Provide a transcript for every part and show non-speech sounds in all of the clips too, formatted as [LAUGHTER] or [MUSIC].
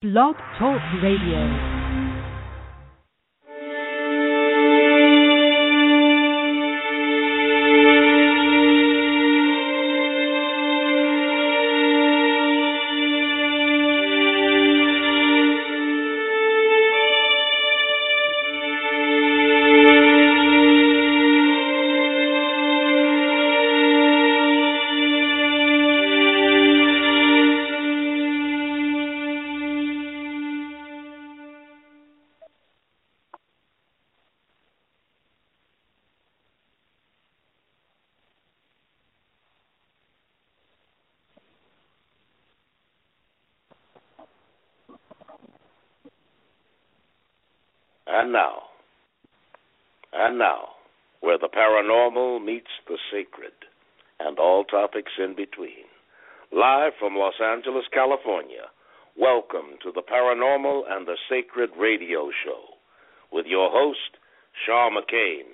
Blog Talk Radio. From Los Angeles, California, welcome to the Paranormal and the Sacred Radio Show with your host, Shaw McCain.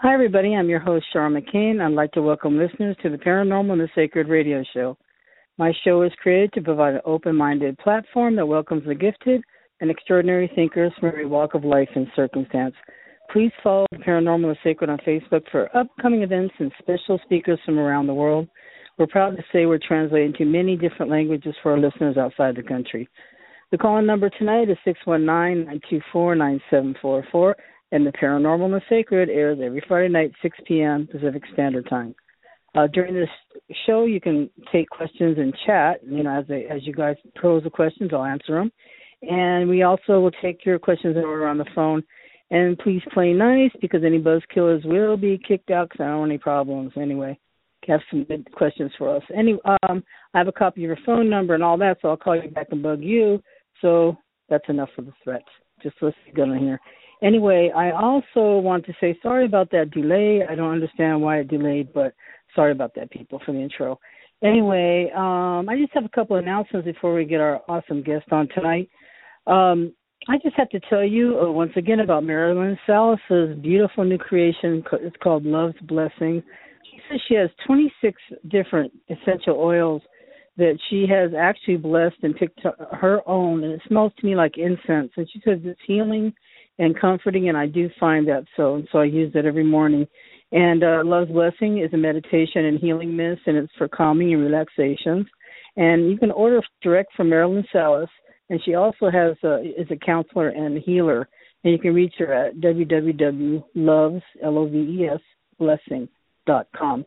Hi, everybody. I'm your host, Shaw McCain. I'd like to welcome listeners to the Paranormal and the Sacred Radio Show. My show is created to provide an open minded platform that welcomes the gifted and extraordinary thinkers from every walk of life and circumstance. Please follow Paranormal and the Sacred on Facebook for upcoming events and special speakers from around the world. We're proud to say we're translating to many different languages for our listeners outside the country. The call-in number tonight is 619-924-9744, and the Paranormal and the Sacred airs every Friday night, 6 p.m. Pacific Standard Time. Uh, during this show, you can take questions and chat. You know, as they, as you guys pose the questions, I'll answer them. And we also will take your questions in order on the phone. And please play nice because any buzzkillers will be kicked out because I don't want any problems anyway. Have some good questions for us. Any, um, I have a copy of your phone number and all that, so I'll call you back and bug you. So that's enough of the threats. Just let's get on here. Anyway, I also want to say sorry about that delay. I don't understand why it delayed, but sorry about that, people, for the intro. Anyway, um, I just have a couple announcements before we get our awesome guest on tonight. Um, I just have to tell you uh, once again about Marilyn Salas's beautiful new creation. It's called Love's Blessing. She says she has 26 different essential oils that she has actually blessed and picked her own, and it smells to me like incense. And she says it's healing and comforting, and I do find that so. And so I use it every morning. And uh, Love's Blessing is a meditation and healing mist, and it's for calming and relaxations. And you can order direct from Marilyn Salas and she also has a, is a counselor and healer. And you can reach her at www.loves l o com.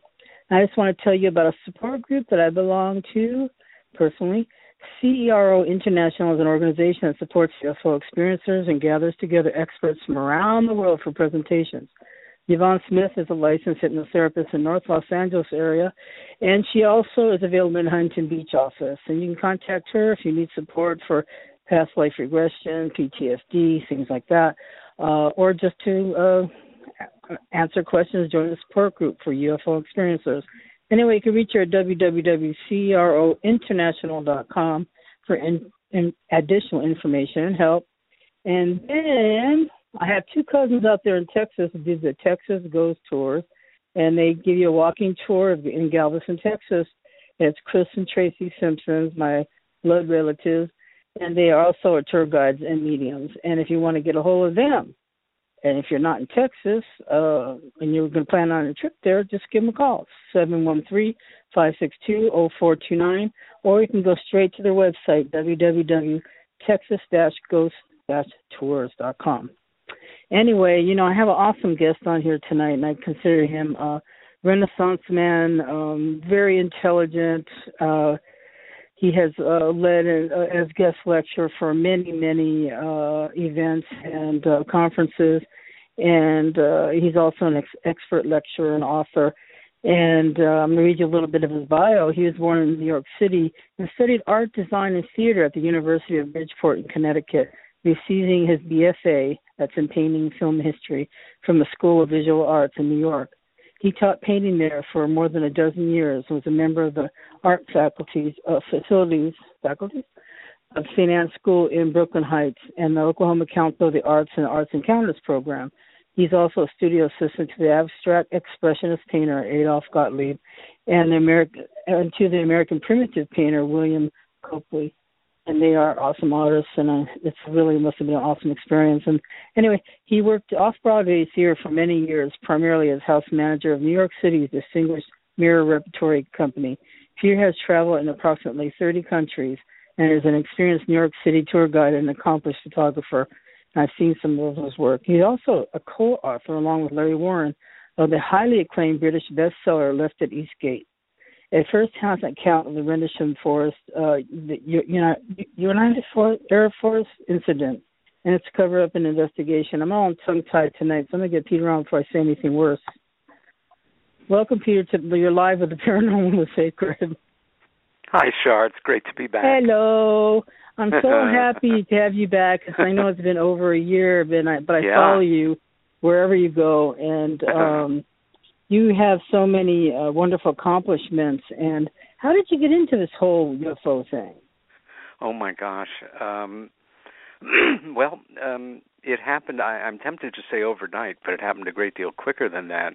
I just want to tell you about a support group that I belong to personally. CERO International is an organization that supports UFO experiencers and gathers together experts from around the world for presentations. Yvonne Smith is a licensed hypnotherapist in North Los Angeles area, and she also is available in Huntington Beach office. And you can contact her if you need support for past life regression, PTSD, things like that, uh, or just to uh, answer questions, join the support group for UFO experiencers. Anyway, you can reach her at www.cerointernational.com for in, in additional information and help. And then I have two cousins out there in Texas who did the Texas Ghost Tours, and they give you a walking tour in Galveston, Texas. It's Chris and Tracy Simpsons, my blood relatives, and they are also tour guides and mediums. And if you want to get a hold of them, and if you're not in Texas uh, and you're going to plan on a trip there, just give them a call, seven one three five six two zero four two nine, or you can go straight to their website, www.texas-ghost-tours.com anyway, you know, I have an awesome guest on here tonight, and I consider him a Renaissance man, um, very intelligent. Uh, he has uh, led uh, as guest lecturer for many, many uh, events and uh, conferences, and uh, he's also an ex- expert lecturer and author. And uh, I'm going to read you a little bit of his bio. He was born in New York City and studied art, design, and theater at the University of Bridgeport in Connecticut receiving his BFA, that's in painting film history, from the School of Visual Arts in New York. He taught painting there for more than a dozen years and was a member of the art faculties, uh, facilities, faculties of St. Anne's School in Brooklyn Heights and the Oklahoma Council of the Arts and Arts Encounters program. He's also a studio assistant to the abstract expressionist painter Adolph Gottlieb and American and to the American primitive painter William Copley. And they are awesome artists, and uh, it's really must have been an awesome experience. And anyway, he worked off Broadway here for many years, primarily as house manager of New York City's distinguished Mirror Repertory Company. Peter has traveled in approximately 30 countries and is an experienced New York City tour guide and accomplished photographer. I've seen some of his work. He's also a co-author, along with Larry Warren, of the highly acclaimed British bestseller Left at East Gate at first hand account of the Rendlesham Forest, uh, the United Air Force incident, and it's covered up an investigation. I'm all tongue tied tonight, so I'm gonna get Peter on before I say anything worse. Welcome, Peter, to you're live with the Paranormal the Sacred. Hi, Shar. It's great to be back. Hello. I'm so [LAUGHS] happy to have you back because I know it's been over a year, but I, but I yeah. follow you wherever you go, and [LAUGHS] um you have so many uh, wonderful accomplishments. And how did you get into this whole UFO thing? Oh my gosh. Um, [CLEARS THROAT] well, um, it happened. I, I'm tempted to say overnight, but it happened a great deal quicker than that.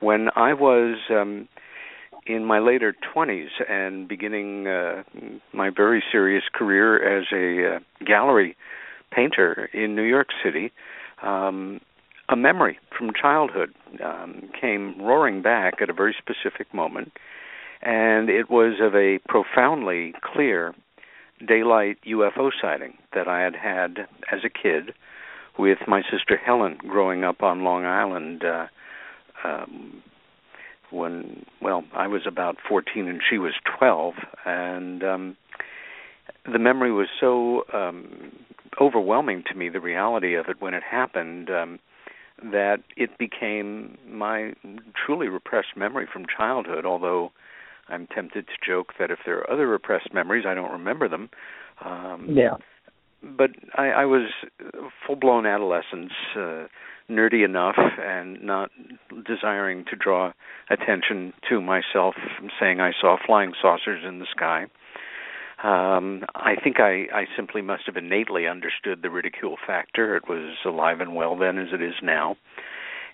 When I was um, in my later 20s and beginning uh, my very serious career as a uh, gallery painter in New York City, um, a memory from childhood um, came roaring back at a very specific moment, and it was of a profoundly clear daylight UFO sighting that I had had as a kid with my sister Helen growing up on Long Island. Uh, um, when well, I was about 14 and she was 12, and um, the memory was so um, overwhelming to me. The reality of it when it happened. Um, that it became my truly repressed memory from childhood, although I'm tempted to joke that if there are other repressed memories, I don't remember them. Um, yeah. But I, I was full blown adolescence, uh, nerdy enough, and not desiring to draw attention to myself, saying I saw flying saucers in the sky. Um, I think I, I simply must have innately understood the ridicule factor. It was alive and well then as it is now.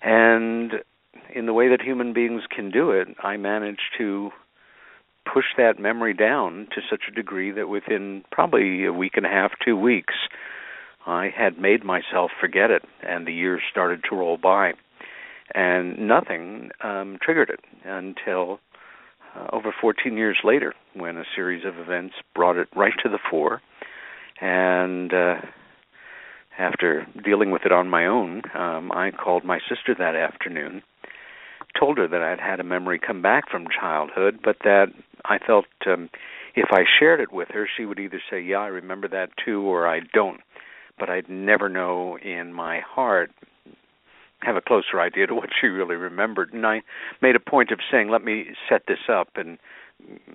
And in the way that human beings can do it, I managed to push that memory down to such a degree that within probably a week and a half, two weeks, I had made myself forget it, and the years started to roll by. And nothing um, triggered it until uh, over 14 years later when a series of events brought it right to the fore. And uh, after dealing with it on my own, um, I called my sister that afternoon, told her that I'd had a memory come back from childhood, but that I felt um, if I shared it with her, she would either say, Yeah, I remember that too, or I don't. But I'd never know in my heart have a closer idea to what she really remembered. And I made a point of saying, "Let me set this up." And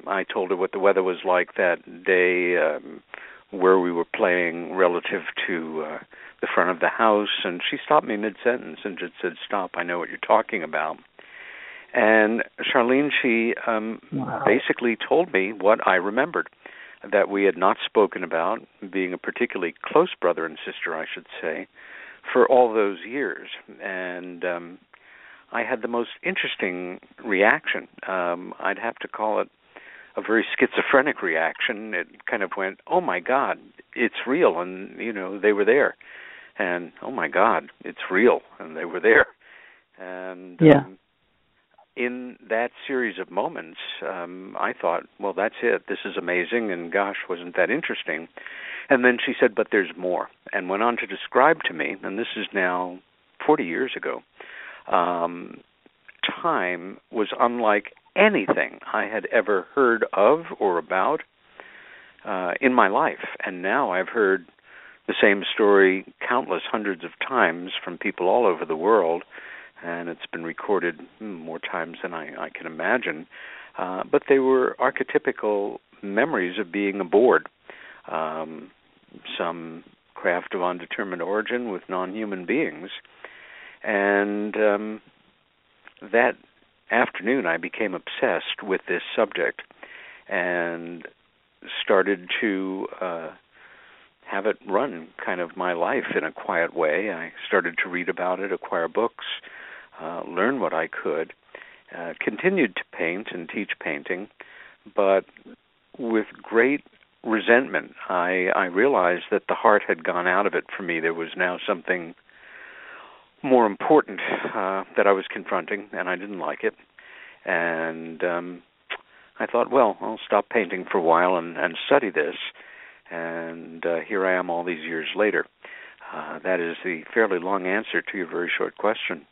I told her what the weather was like that day, um, where we were playing relative to uh, the front of the house, and she stopped me mid sentence and just said, "Stop! I know what you're talking about." And Charlene, she um, wow. basically told me what I remembered that we had not spoken about, being a particularly close brother and sister, I should say, for all those years, and um, I had the most interesting reaction. Um, I'd have to call it a very schizophrenic reaction. It kind of went, "Oh my God, it's real," and you know they were there, and "Oh my God, it's real," and they were there, and yeah. Um, in that series of moments, um, I thought, well, that's it. This is amazing, and gosh, wasn't that interesting? And then she said, but there's more, and went on to describe to me, and this is now 40 years ago, um, time was unlike anything I had ever heard of or about uh, in my life. And now I've heard the same story countless hundreds of times from people all over the world, and it's been recorded hmm, more times than I, I can imagine. Uh, but they were archetypical memories of being aboard. Um, some craft of undetermined origin with non-human beings, and um, that afternoon I became obsessed with this subject and started to uh, have it run kind of my life in a quiet way. I started to read about it, acquire books, uh, learn what I could, uh, continued to paint and teach painting, but with great resentment. I I realized that the heart had gone out of it for me. There was now something more important uh, that I was confronting, and I didn't like it. And um, I thought, well, I'll stop painting for a while and, and study this. And uh, here I am, all these years later. Uh, that is the fairly long answer to your very short question.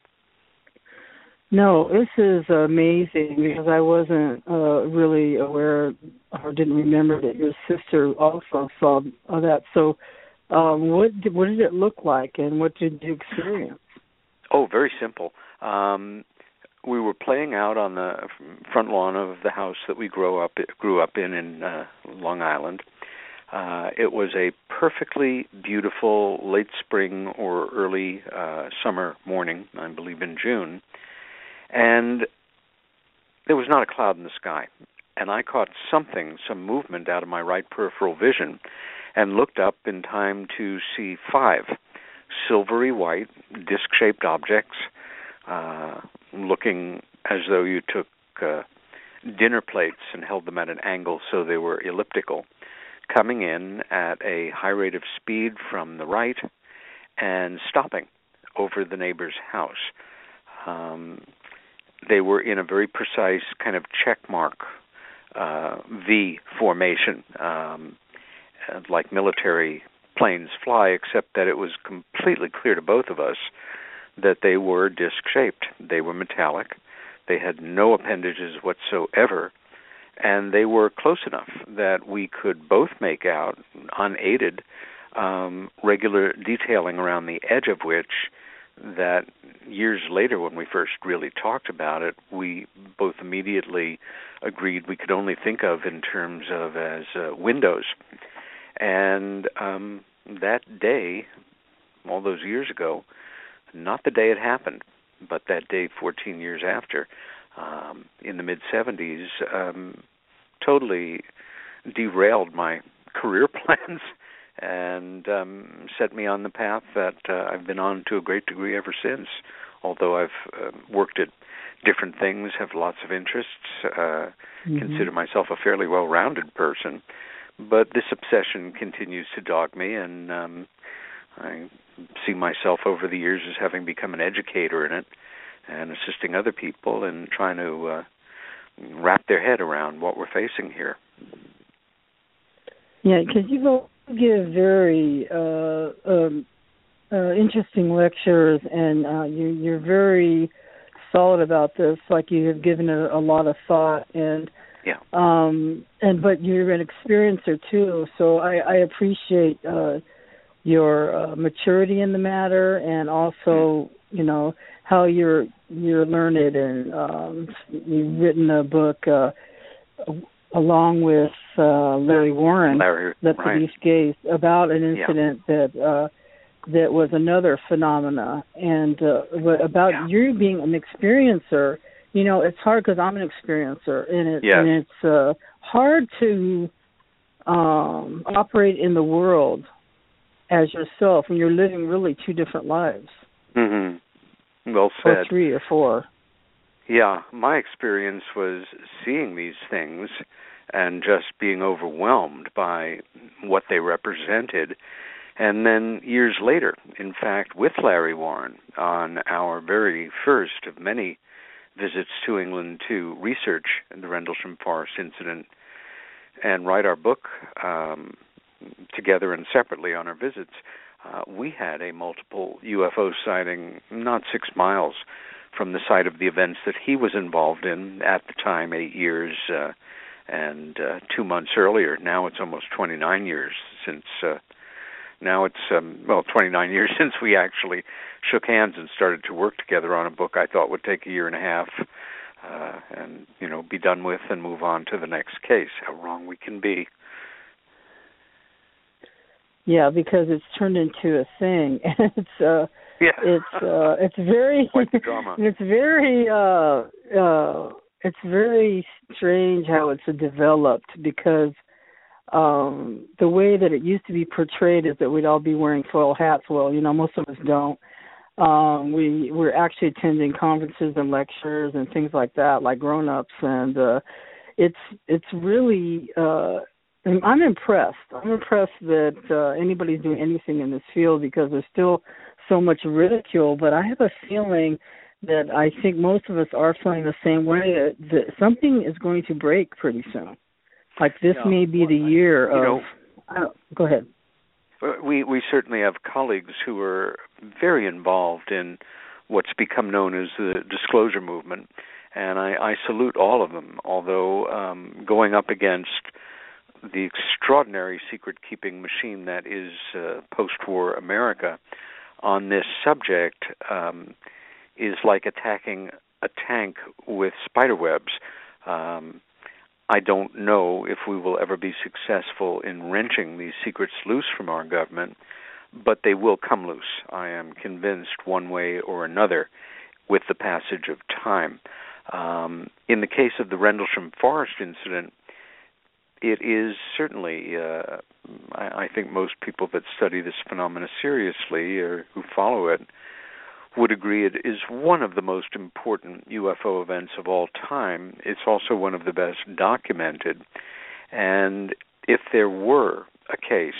No, this is amazing because I wasn't uh, really aware or didn't remember that your sister also saw that. So, um, what did, what did it look like, and what did you experience? Oh, very simple. Um, we were playing out on the front lawn of the house that we grew up grew up in in uh, Long Island. Uh, it was a perfectly beautiful late spring or early uh, summer morning, I believe in June and there was not a cloud in the sky. And I caught something, some movement out of my right peripheral vision, and looked up in time to see five silvery white, disc shaped objects, uh, looking as though you took uh, dinner plates and held them at an angle so they were elliptical, coming in at a high rate of speed from the right and stopping over the neighbor's house. Um, they were in a very precise kind of check mark uh, V formation, um, like military planes fly, except that it was completely clear to both of us that they were disc shaped. They were metallic. They had no appendages whatsoever. And they were close enough that we could both make out, unaided, um, regular detailing around the edge of which that years later, when we first really talked about it, we both immediately agreed we could only think of in terms of as uh, windows. And um, that day, all those years ago, not the day it happened, but that day 14 years after, um, in the mid 70s, um, totally derailed my [LAUGHS] career plans and um, set me on the path that uh, I've been on to a great degree ever since. Although I've uh, worked at different things, have lots of interests, uh, mm-hmm. consider myself a fairly well-rounded person, but this obsession continues to dog me, and um, I see myself over the years as having become an educator in it and assisting other people in trying to uh, wrap their head around what we're facing here. Yeah, because you've give very uh, um, uh, interesting lectures, and uh, you, you're very solid about this. Like you have given it a lot of thought, and yeah. Um, and but you're an experiencer too, so I, I appreciate uh, your uh, maturity in the matter, and also you know how you're you're learned, and um, you've written a book. Uh, along with uh, Larry Warren, Larry, the police case about an incident yeah. that uh, that was another phenomena, and uh, about yeah. you being an experiencer. You know, it's hard because I'm an experiencer, and it yes. and it's uh, hard to um, operate in the world as yourself when you're living really two different lives. Mm-hmm. Well said. Or three or four. Yeah, my experience was seeing these things and just being overwhelmed by what they represented. And then years later, in fact, with Larry Warren on our very first of many visits to England to research the Rendlesham Forest incident and write our book um, together and separately on our visits, uh, we had a multiple UFO sighting not six miles from the site of the events that he was involved in at the time, eight years uh, and uh, two months earlier. Now it's almost 29 years since. Uh, now it's um, well 29 [LAUGHS] years since we actually shook hands and started to work together on a book I thought would take a year and a half, uh, and you know be done with and move on to the next case. How wrong we can be. Yeah, because it's turned into a thing. [LAUGHS] it's uh [LAUGHS] yeah. It's uh it's very [LAUGHS] it's very uh uh it's very strange how it's developed because um the way that it used to be portrayed is that we'd all be wearing foil hats. Well, you know, most of us don't. Um we we're actually attending conferences and lectures and things like that, like grown ups and uh it's it's really uh I'm impressed. I'm impressed that uh, anybody's doing anything in this field because there's still so much ridicule. But I have a feeling that I think most of us are feeling the same way. That, something is going to break pretty soon. Like this yeah, may be well, the year I, of. Know, go ahead. We we certainly have colleagues who are very involved in what's become known as the disclosure movement, and I, I salute all of them. Although um, going up against the extraordinary secret keeping machine that is uh, post war America on this subject um, is like attacking a tank with spider webs. Um, I don't know if we will ever be successful in wrenching these secrets loose from our government, but they will come loose. I am convinced one way or another with the passage of time. Um, in the case of the Rendlesham Forest incident, it is certainly, uh, I, I think most people that study this phenomena seriously or who follow it would agree it is one of the most important UFO events of all time. It's also one of the best documented. And if there were a case,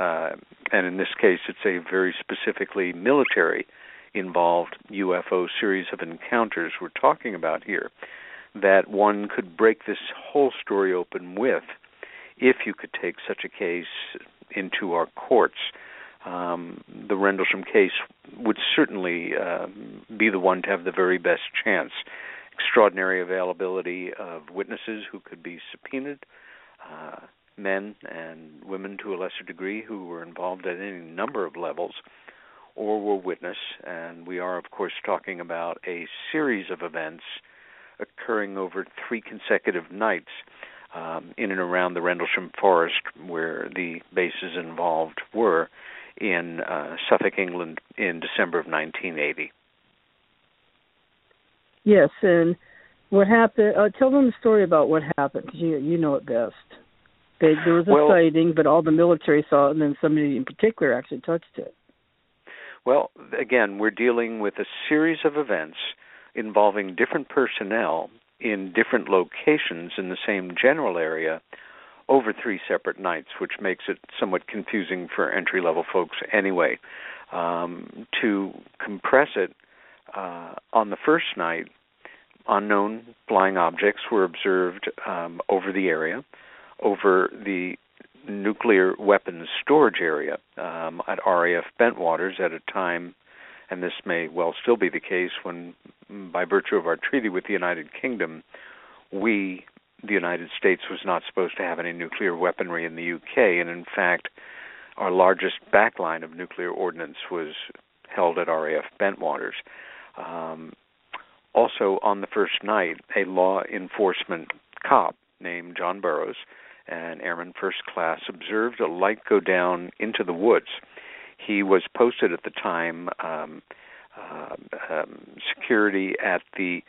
uh, and in this case it's a very specifically military involved UFO series of encounters we're talking about here, that one could break this whole story open with if you could take such a case into our courts. Um, the Rendlesham case would certainly uh, be the one to have the very best chance. Extraordinary availability of witnesses who could be subpoenaed, uh, men and women to a lesser degree who were involved at any number of levels or were witness. And we are, of course, talking about a series of events occurring over three consecutive nights um, in and around the Rendlesham Forest, where the bases involved were in uh, Suffolk, England, in December of 1980. Yes, and what happened? Uh, tell them the story about what happened. Cause you you know it best. They, there was a well, sighting, but all the military saw it, and then somebody in particular actually touched it. Well, again, we're dealing with a series of events involving different personnel in different locations in the same general area over three separate nights, which makes it somewhat confusing for entry level folks anyway. Um, to compress it, uh, on the first night, unknown flying objects were observed um, over the area, over the nuclear weapons storage area um, at RAF Bentwaters at a time, and this may well still be the case when, by virtue of our treaty with the United Kingdom, we, the United States, was not supposed to have any nuclear weaponry in the UK, and in fact, our largest backline of nuclear ordnance was held at RAF Bentwaters. Um, also, on the first night, a law enforcement cop named John Burroughs an airman first class, observed a light go down into the woods. He was posted at the time um, uh, um, security at the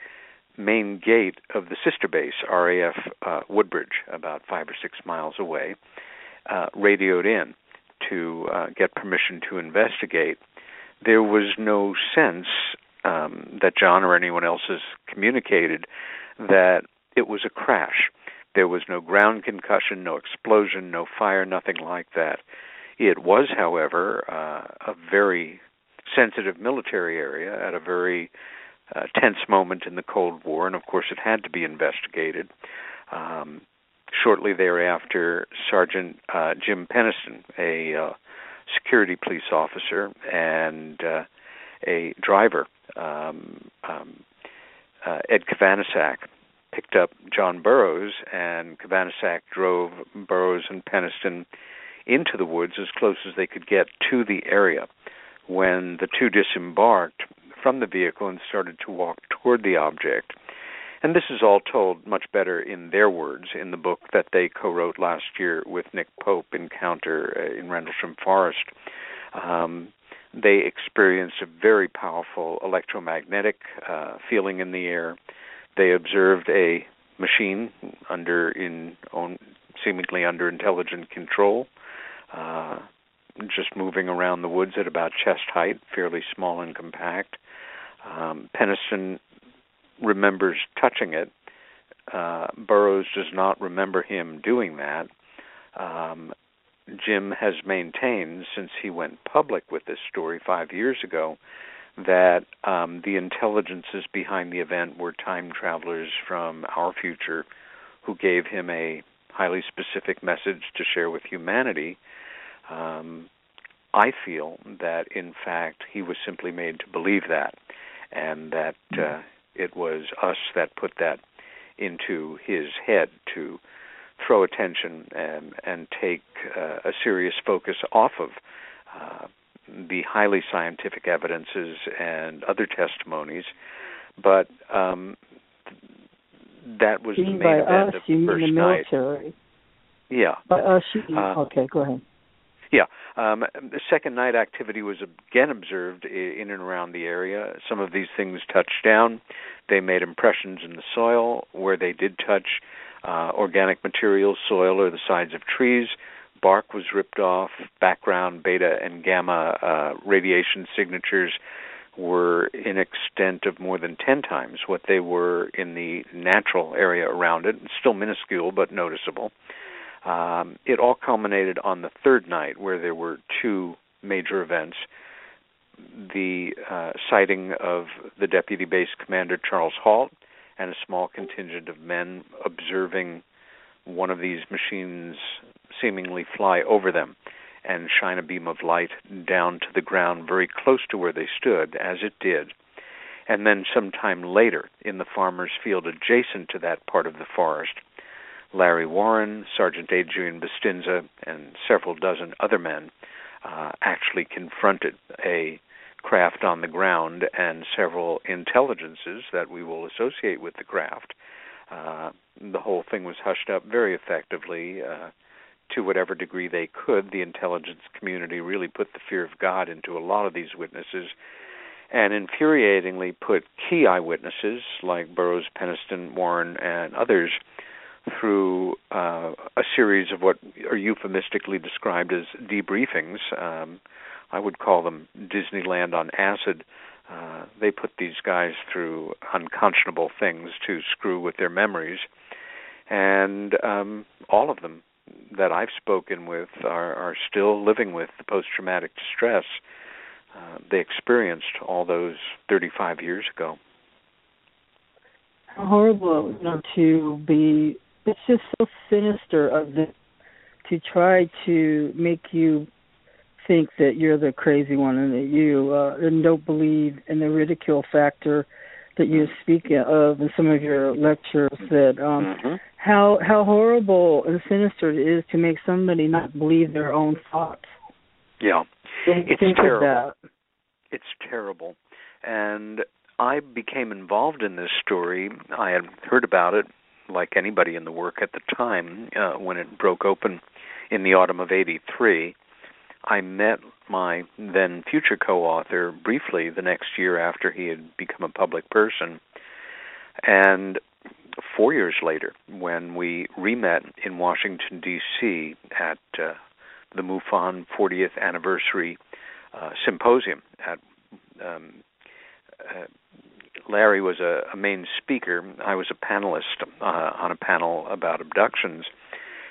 main gate of the sister base, RAF uh, Woodbridge, about five or six miles away, uh, radioed in to uh, get permission to investigate. There was no sense um, that John or anyone else has communicated that it was a crash. There was no ground concussion, no explosion, no fire, nothing like that. It was, however, uh, a very sensitive military area at a very uh, tense moment in the Cold War, and of course it had to be investigated. Um, shortly thereafter, Sergeant uh, Jim Penniston, a uh, security police officer and uh, a driver, um, um, uh, Ed Cabansag, picked up John Burroughs, and Cabansag drove Burroughs and Penniston into the woods as close as they could get to the area. When the two disembarked from the vehicle and started to walk toward the object, and this is all told much better in their words in the book that they co-wrote last year with Nick Pope, Encounter uh, in Rendlesham Forest. Um, they experienced a very powerful electromagnetic uh, feeling in the air they observed a machine under in on, seemingly under intelligent control, uh, just moving around the woods at about chest height, fairly small and compact. Um, Penniston remembers touching it. Uh, Burroughs does not remember him doing that. Um, Jim has maintained since he went public with this story five years ago that um, the intelligences behind the event were time travelers from our future who gave him a highly specific message to share with humanity. Um, I feel that, in fact, he was simply made to believe that, and that uh, it was us that put that into his head to throw attention and and take uh, a serious focus off of uh, the highly scientific evidences and other testimonies, but um, that was you the main by event us, of you the mean first the night. military. Yeah. By us, you mean, Uh, okay, go ahead. Yeah. Um, the second night activity was again observed in and around the area. Some of these things touched down. They made impressions in the soil where they did touch uh, organic materials, soil, or the sides of trees. Bark was ripped off. Background beta and gamma uh, radiation signatures were in extent of more than 10 times what they were in the natural area around it. Still minuscule, but noticeable. Um, it all culminated on the third night, where there were two major events the uh, sighting of the deputy base commander Charles Halt and a small contingent of men observing one of these machines seemingly fly over them and shine a beam of light down to the ground very close to where they stood, as it did. And then some time later, in the farmer's field adjacent to that part of the forest, Larry Warren, Sergeant Adrian Bustinza, and several dozen other men uh, actually confronted a craft on the ground and several intelligences that we will associate with the craft. Uh, the whole thing was hushed up very effectively. Uh, to whatever degree they could, the intelligence community really put the fear of God into a lot of these witnesses and infuriatingly put key eyewitnesses like Burroughs, Penniston, Warren, and others through uh, a series of what are euphemistically described as debriefings. Um, I would call them Disneyland on acid. Uh, they put these guys through unconscionable things to screw with their memories, and um, all of them that I've spoken with are, are still living with the post-traumatic distress uh, they experienced all those 35 years ago. How horrible, know, to be. It's just so sinister of them to try to make you think that you're the crazy one and that you uh, and don't believe in the ridicule factor that you speak of in some of your lectures. That um, mm-hmm. how how horrible and sinister it is to make somebody not believe their own thoughts. Yeah, Don't it's terrible. It's terrible, and I became involved in this story. I had heard about it, like anybody in the work at the time, uh, when it broke open in the autumn of '83. I met my then future co-author briefly the next year after he had become a public person, and four years later, when we re-met in Washington D.C. at uh, the MUFON 40th anniversary uh, symposium at um, uh, Larry was a, a, main speaker. I was a panelist uh, on a panel about abductions,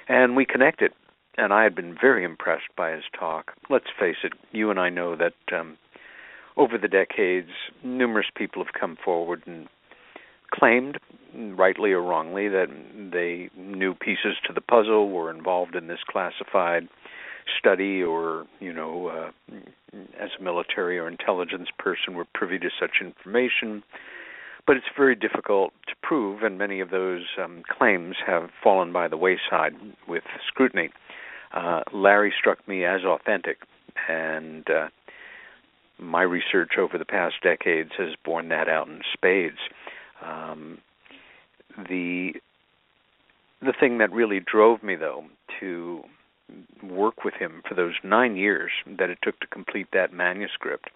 and we connected. And I had been very impressed by his talk. Let's face it, you and I know that um, over the decades, numerous people have come forward and claimed, rightly or wrongly, that they knew pieces to the puzzle, were involved in this classified study or you know uh, as a military or intelligence person were privy to such information. But it's very difficult to prove and many of those um, claims have fallen by the wayside with scrutiny. Uh, larry struck me as authentic and uh, my research over the past decades has borne that out in spades. Um, the the thing that really drove me though to work with him for those nine years that it took to complete that manuscript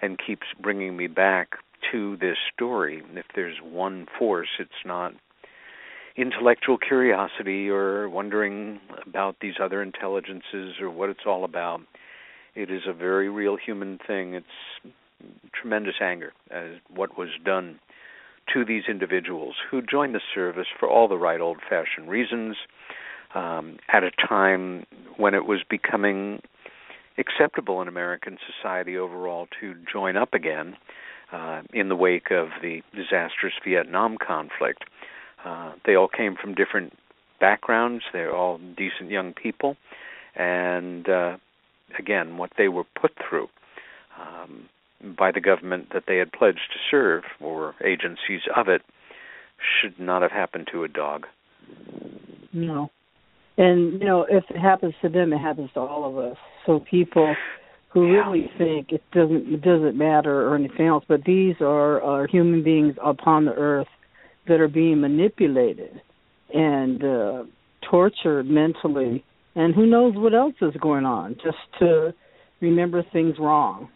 and keeps bringing me back to this story. If there's one force, it's not intellectual curiosity or wondering about these other intelligences or what it's all about. It is a very real human thing. It's tremendous anger as what was done to these individuals who joined the service for all the right old fashioned reasons um, at a time when it was becoming acceptable in American society overall to join up again uh, in the wake of the disastrous Vietnam conflict. Uh, they all came from different backgrounds. They're all decent young people, and uh, again, what they were put through um, by the government that they had pledged to serve, or agencies of it, should not have happened to a dog. No. And you know, if it happens to them, it happens to all of us. So people who Yeah. really think it doesn't it doesn't matter or anything else, but these are are human beings upon the earth that are being manipulated and uh tortured mentally and who knows what else is going on just to remember things wrong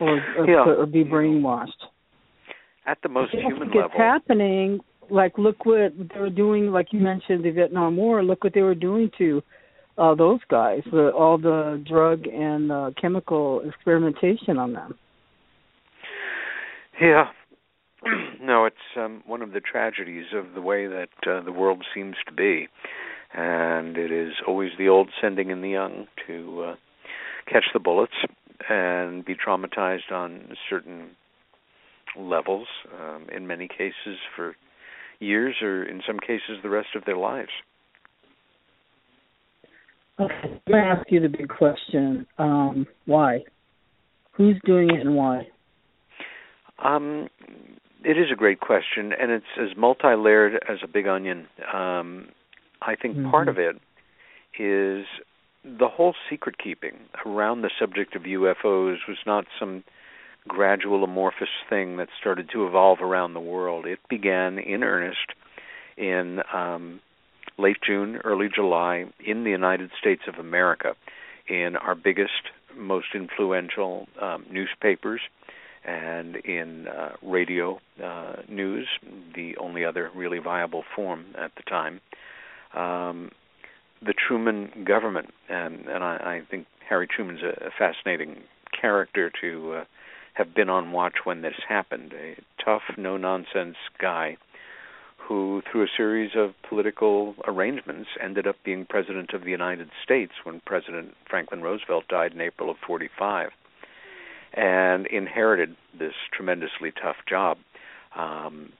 or or, Yeah. or be brainwashed. At the most human it's level, happening, like look what they were doing. Like you mentioned, the Vietnam War. Look what they were doing to uh, those guys. The, all the drug and uh, chemical experimentation on them. Yeah. [CLEARS THROAT] no, it's um, one of the tragedies of the way that uh, the world seems to be. And it is always the old sending in the young to uh, catch the bullets and be traumatized on certain levels, um, in many cases for years or in some cases the rest of their lives. Okay, I'm gonna ask you the big question. Um, why? Who's doing it and why? Um, it is a great question, and it's as multi-layered as a big onion. Um, I think part Mhm. of it is the whole secret keeping around the subject of UFOs was not some gradual amorphous thing that started to evolve around the world. It began in earnest in um, late June, early July in the United States of America, in our biggest, most influential um, newspapers and in uh, radio uh, news, the only other really viable form at the time. Um, the Truman government, and, and I, I think Harry Truman's a, a fascinating character to uh, have been on watch when this happened. A tough, no nonsense guy who, through a series of political arrangements, ended up being president of the United States when President Franklin Roosevelt died in April of 45 and inherited this tremendously tough job. Um,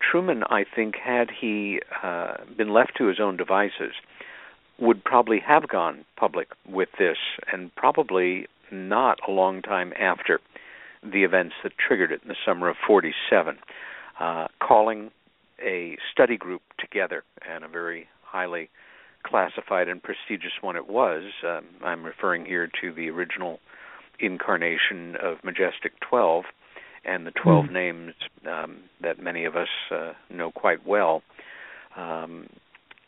Truman, I think, had he uh, been left to his own devices, would probably have gone public with this, and probably not a long time after the events that triggered it in the summer of 47, uh, calling a study group together, and a very highly classified and prestigious one it was. Um, I'm referring here to the original incarnation of Majestic 12 and the 12 Mm. names um, that many of us uh, know quite well. Um,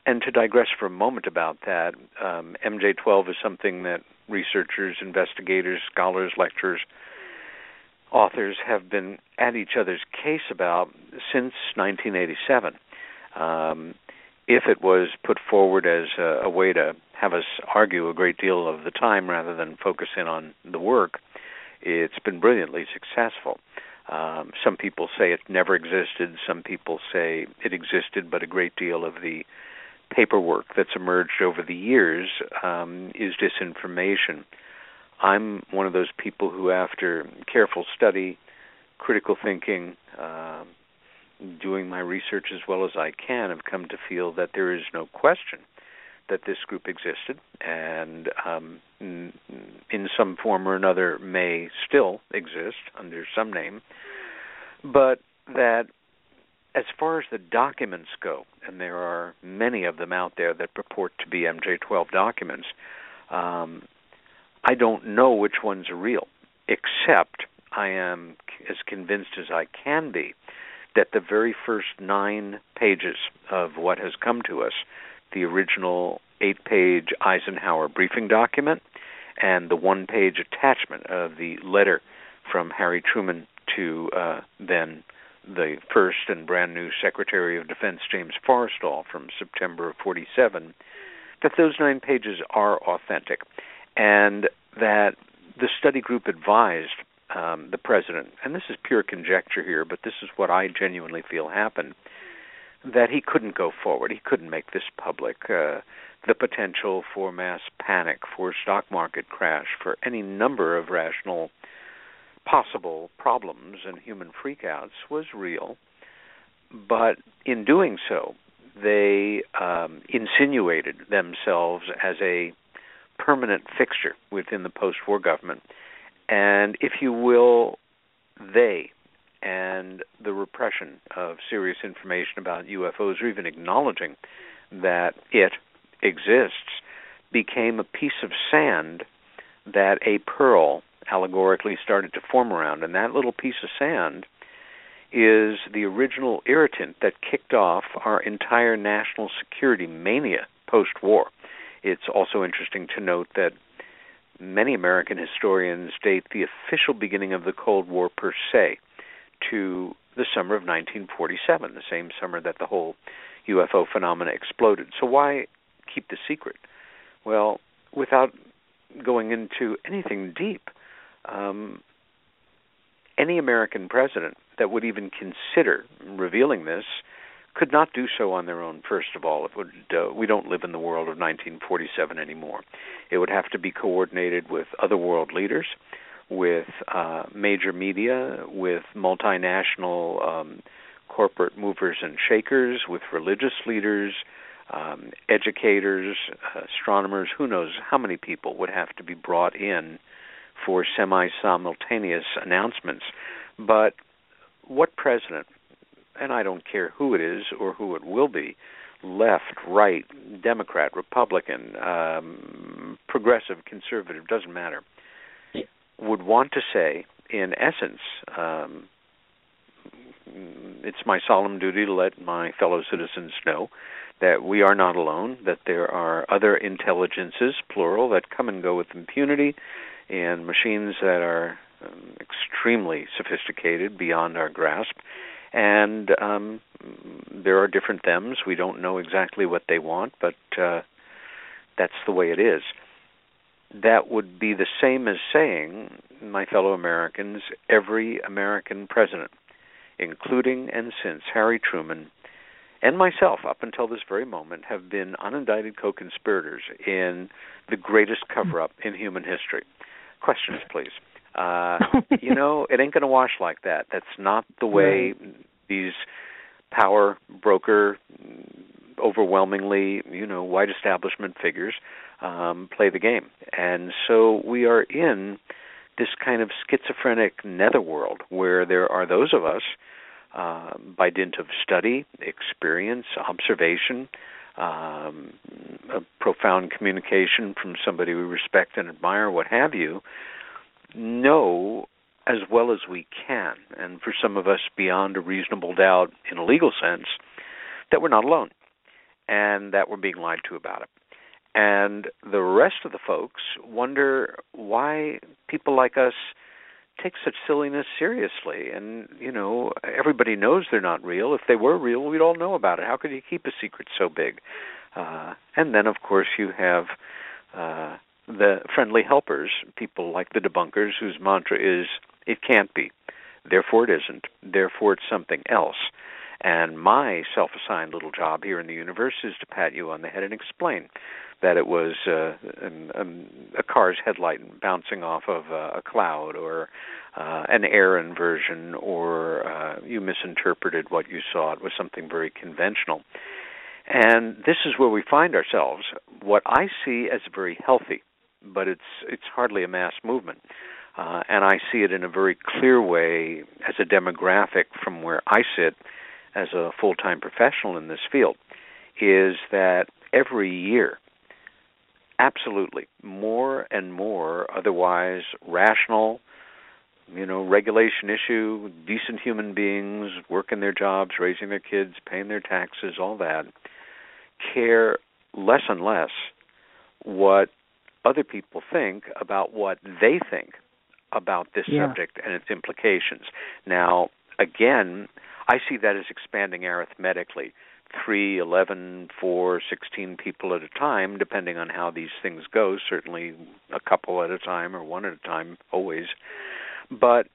and to digress for a moment about that, um, MJ12 is something that researchers, investigators, scholars, lecturers, authors have been at each other's case about since 1987. Um, if it was put forward as a, a way to have us argue a great deal of the time rather than focus in on the work, it's been brilliantly successful. Um, some people say it never existed. Some people say it existed, but a great deal of the paperwork that's emerged over the years um, is disinformation. I'm one of those people who, after careful study, critical thinking, uh, doing my research as well as I can, have come to feel that there is no question that this group existed and um, in some form or another may still exist under some name, but that as far as the documents go, and there are many of them out there that purport to be MJ12 documents, um, I don't know which ones are real, except I am as convinced as I can be that the very first nine pages of what has come to us, the original eight page Eisenhower briefing document, and the one page attachment of the letter from Harry Truman to uh, then the first and brand new Secretary of Defense James Forrestal from September of 47, that those nine pages are authentic, and that the study group advised um, the president, and this is pure conjecture here, but this is what I genuinely feel happened, that he couldn't go forward. He couldn't make this public. Uh, the potential for mass panic, for stock market crash, for any number of rational possible problems and human freakouts was real. But in doing so, they um, insinuated themselves as a permanent fixture within the post war government. And if you will, they and the repression of serious information about UFOs, or even acknowledging that it exists, became a piece of sand that a pearl allegorically started to form around. And that little piece of sand is the original irritant that kicked off our entire national security mania post war. It's also interesting to note that many American historians date the official beginning of the Cold War per se to the summer of 1947, the same summer that the whole UFO phenomena exploded. So why keep the secret? Well, without going into anything deep, um, any American president that would even consider revealing this could not do so on their own. First of all, would uh, we don't live in the world of 1947 anymore. It would have to be coordinated with other world leaders, with uh, major media, with multinational um, corporate movers and shakers, with religious leaders, um, educators, astronomers. Who knows how many people would have to be brought in for semi simultaneous announcements. But what president, and I don't care who it is or who it will be, left, right, Democrat, Republican, um, progressive, conservative, doesn't matter, would want to say, in essence, um, it's my solemn duty to let my fellow citizens know that we are not alone, that there are other intelligences, plural, that come and go with impunity, and machines that are um, extremely sophisticated beyond our grasp. And um, there are different thems. We don't know exactly what they want, but uh, that's the way it is. That would be the same as saying, my fellow Americans, every American president, including and since Harry Truman and myself, up until this very moment, have been unindicted co conspirators in the greatest cover up in human history. Questions, please. Uh, [LAUGHS] you know, it ain't going to wash like that. That's not the way these power broker, overwhelmingly, you know, white establishment figures um, play the game. And so we are in this kind of schizophrenic netherworld where there are those of us, uh, by dint of study, experience, observation, um, a profound communication from somebody we respect and admire, what have you, know as well as we can, and for some of us beyond a reasonable doubt in a legal sense, that we're not alone and that we're being lied to about it. And the rest of the folks wonder why people like us take such silliness seriously. And, you know, everybody knows they're not real. If they were real, we'd all know about it. How could you keep a secret so big? Uh, and then, of course, you have uh, the friendly helpers, people like the debunkers, whose mantra is, it can't be, therefore it isn't, therefore it's something else. And my self assigned little job here in the universe is to pat you on the head and explain that it was uh, an, um, a car's headlight bouncing off of uh, a cloud or uh, an air inversion or uh, you misinterpreted what you saw. It was something very conventional. And this is where we find ourselves. What I see as very healthy, but it's it's hardly a mass movement. Uh, and I see it in a very clear way as a demographic from where I sit as a full time professional in this field, is that every year absolutely more and more otherwise rational you know regulation issue decent human beings working their jobs raising their kids paying their taxes all that care less and less what other people think about what they think about this yeah. subject and its implications now again i see that as expanding arithmetically three, eleven, four, sixteen people at a time, depending on how these things go. Certainly, a couple at a time or one at a time, always. But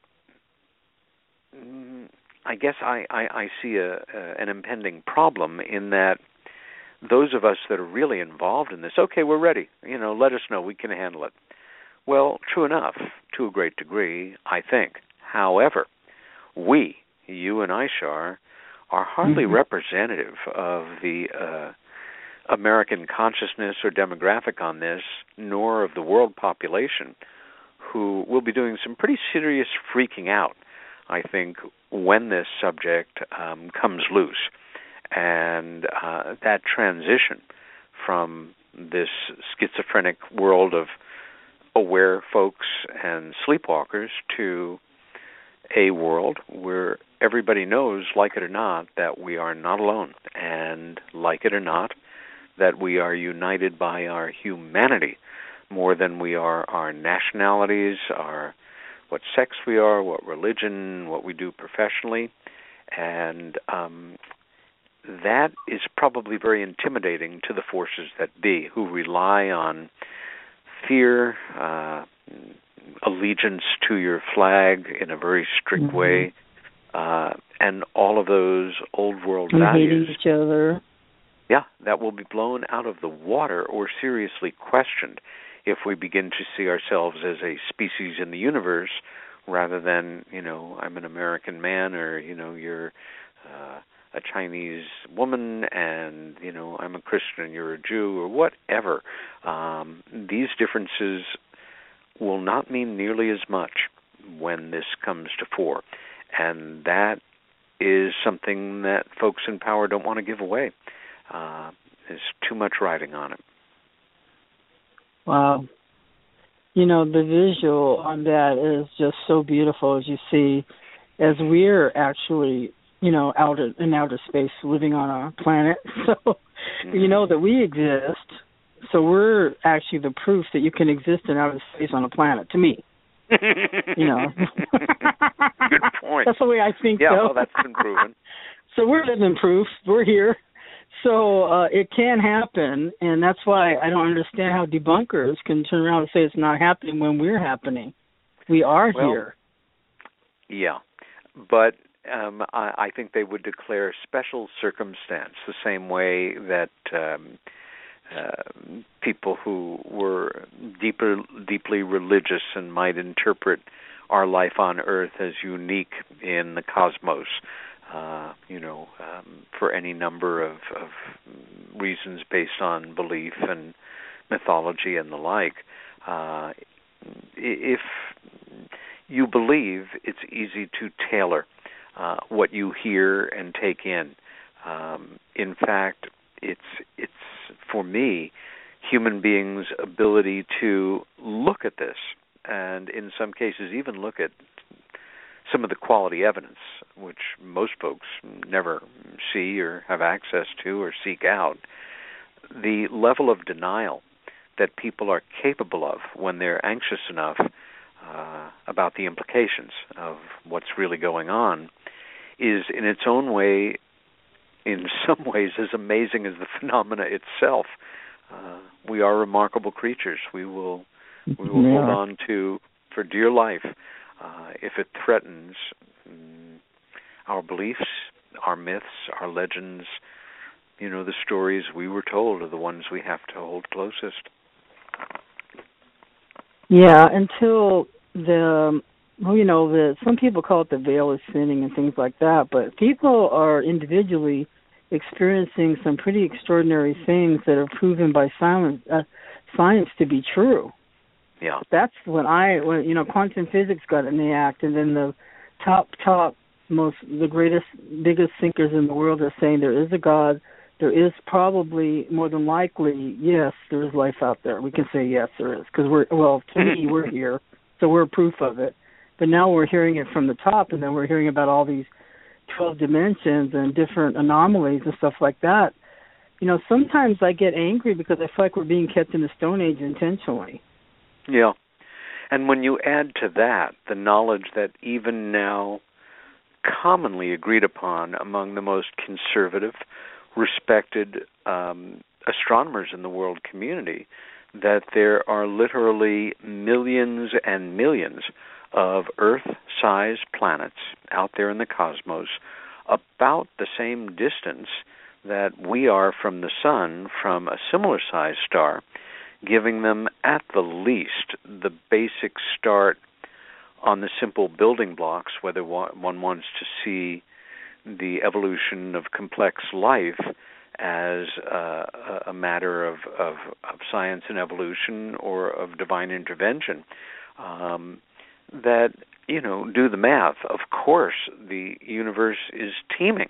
mm, I guess I, I, I see a, a an impending problem in that those of us that are really involved in this, okay, we're ready. You know, let us know. We can handle it. Well, true enough, to a great degree, I think. However, we, you and Ishar, are hardly mm-hmm. representative of the uh, American consciousness or demographic on this, nor of the world population, who will be doing some pretty serious freaking out, I think, when this subject um, comes loose. And uh, that transition from this schizophrenic world of aware folks and sleepwalkers to a world where everybody knows, like it or not, that we are not alone, and like it or not, that we are united by our humanity more than we are our nationalities, our what sex we are, what religion, what we do professionally, and um, that is probably very intimidating to the forces that be, who rely on fear, uh, allegiance to your flag in a very strict mm-hmm. way, and all of those old world and values. Each other. Yeah, that will be blown out of the water or seriously questioned if we begin to see ourselves as a species in the universe rather than, you know, I'm an American man or, you know, you're uh, a Chinese woman and, you know, I'm a Christian, and you're a Jew or whatever. Um, these differences will not mean nearly as much when this comes to fore. And that is something that folks in power don't want to give away. Uh, there's too much riding on it. Wow. You know, the visual on that is just so beautiful as you see as we're actually, you know, out in outer space living on our planet. [LAUGHS] So you know that we exist. So we're actually the proof that you can exist in outer space on a planet to me. You know. [LAUGHS] Good point. That's the way I think yeah, so. well that's been proven. [LAUGHS] so we're living proof. We're here. So uh, it can happen, and that's why I don't understand how debunkers can turn around and say it's not happening when we're happening. We are well, here. Yeah, but um, I, I think they would declare special circumstance the same way that um, uh, people who were deeper, deeply religious and might interpret our life on Earth as unique in the cosmos uh, you know, um, for any number of, of reasons based on belief and mythology and the like. Uh, if you believe, it's easy to tailor uh, what you hear and take in. Um, in fact, it's it's for me human beings' ability to look at this and in some cases even look at some of the quality evidence, which most folks never see or have access to or seek out, the level of denial that people are capable of when they're anxious enough uh, about the implications of what's really going on is in its own way, in some ways, as amazing as the phenomena itself. Uh, we are remarkable creatures. We will we will yeah. hold on to for dear life uh, if it threatens um, our beliefs, our myths, our legends, you know, the stories we were told are the ones we have to hold closest. Yeah, until the well, you know, the some people call it the veil is thinning and things like that, but people are individually experiencing some pretty extraordinary things that are proven by science, uh, science to be true. Yeah. That's when I when you know quantum physics got in the act, and then the top top most the greatest biggest thinkers in the world are saying there is a God. There is probably more than likely yes there is life out there. We can say yes there is because we're well to me we're here, so we're proof of it. But now we're hearing it from the top, and then we're hearing about all these twelve dimensions and different anomalies and stuff like that. You know, sometimes I get angry because I feel like we're being kept in the Stone Age intentionally yeah. And when you add to that the knowledge that even now commonly agreed upon among the most conservative, respected um, astronomers in the world community, that there are literally millions and millions of Earth sized planets out there in the cosmos about the same distance that we are from the sun from a similar sized star, giving them at the least the basic start on the simple building blocks, whether one wants to see the evolution of complex life as uh, a matter of, of, of, science and evolution or of divine intervention. Um, that you know, do the math. Of course, the universe is teeming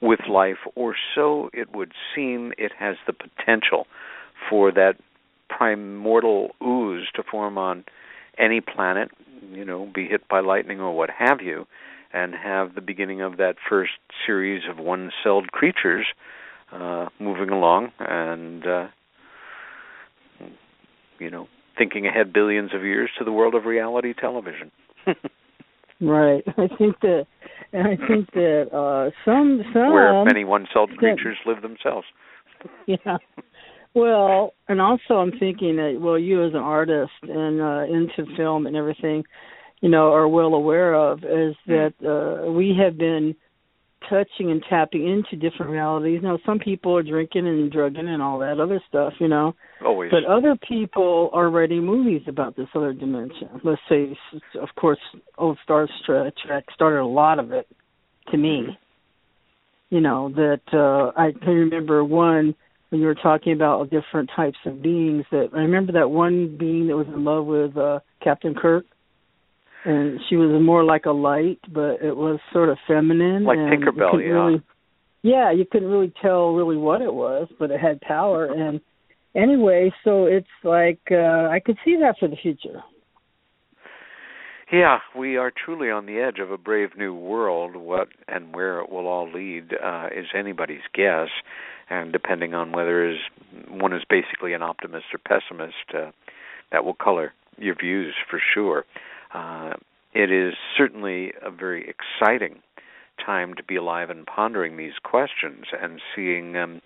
with life, or so it would seem. It has the potential for that primordial ooze to form on any planet, you know, be hit by lightning or what have you, and have the beginning of that first series of one-celled creatures uh, moving along and uh, you know thinking ahead billions of years to the world of reality television. [LAUGHS] right. I think that and I think that uh some some where many one-celled creatures live themselves. [LAUGHS] yeah. Well, and also I'm thinking that well, you as an artist and uh into film and everything, you know, are well aware of is hmm. that uh we have been touching and tapping into different realities. Now, some people are drinking and drugging and all that other stuff, you know. Always. But other people are writing movies about this other dimension. Let's say, of course, old Star Trek started a lot of it to me. You know that uh I can remember one when you were talking about different types of beings. That I remember that one being that was in love with uh Captain Kirk and she was more like a light, but it was sort of feminine. Like and Tinkerbell, yeah. Really, yeah, you couldn't really tell really what it was, but it had power. And anyway, so it's like uh I could see that for the future. Yeah, we are truly on the edge of a brave new world. What and where it will all lead uh, is anybody's guess, and depending on whether is one is basically an optimist or pessimist, uh, that will color your views for sure uh, it is certainly a very exciting time to be alive and pondering these questions and seeing um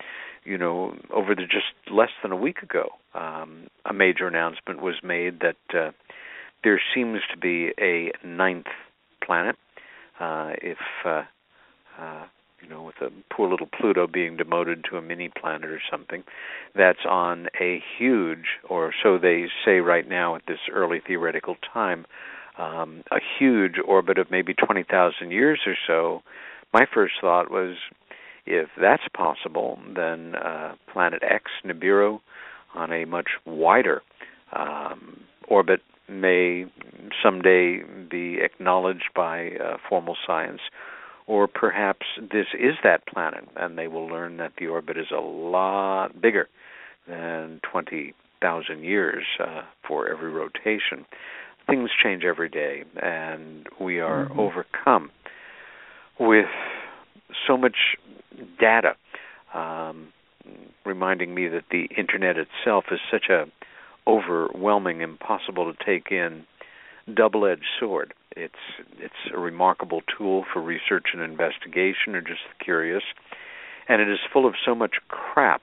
you know over the just less than a week ago um a major announcement was made that uh there seems to be a ninth planet uh if uh uh you know with a poor little Pluto being demoted to a mini planet or something. That's on a huge or so they say right now at this early theoretical time um, a huge orbit of maybe 20,000 years or so, my first thought was if that's possible, then uh, Planet X, Nibiru, on a much wider um, orbit may someday be acknowledged by uh, formal science, or perhaps this is that planet, and they will learn that the orbit is a lot bigger than 20,000 years uh, for every rotation things change every day, and we are mm-hmm. overcome with so much data, um, reminding me that the internet itself is such a overwhelming, impossible to take in, double-edged sword. It's it's a remarkable tool for research and investigation, or just the curious, and it is full of so much crap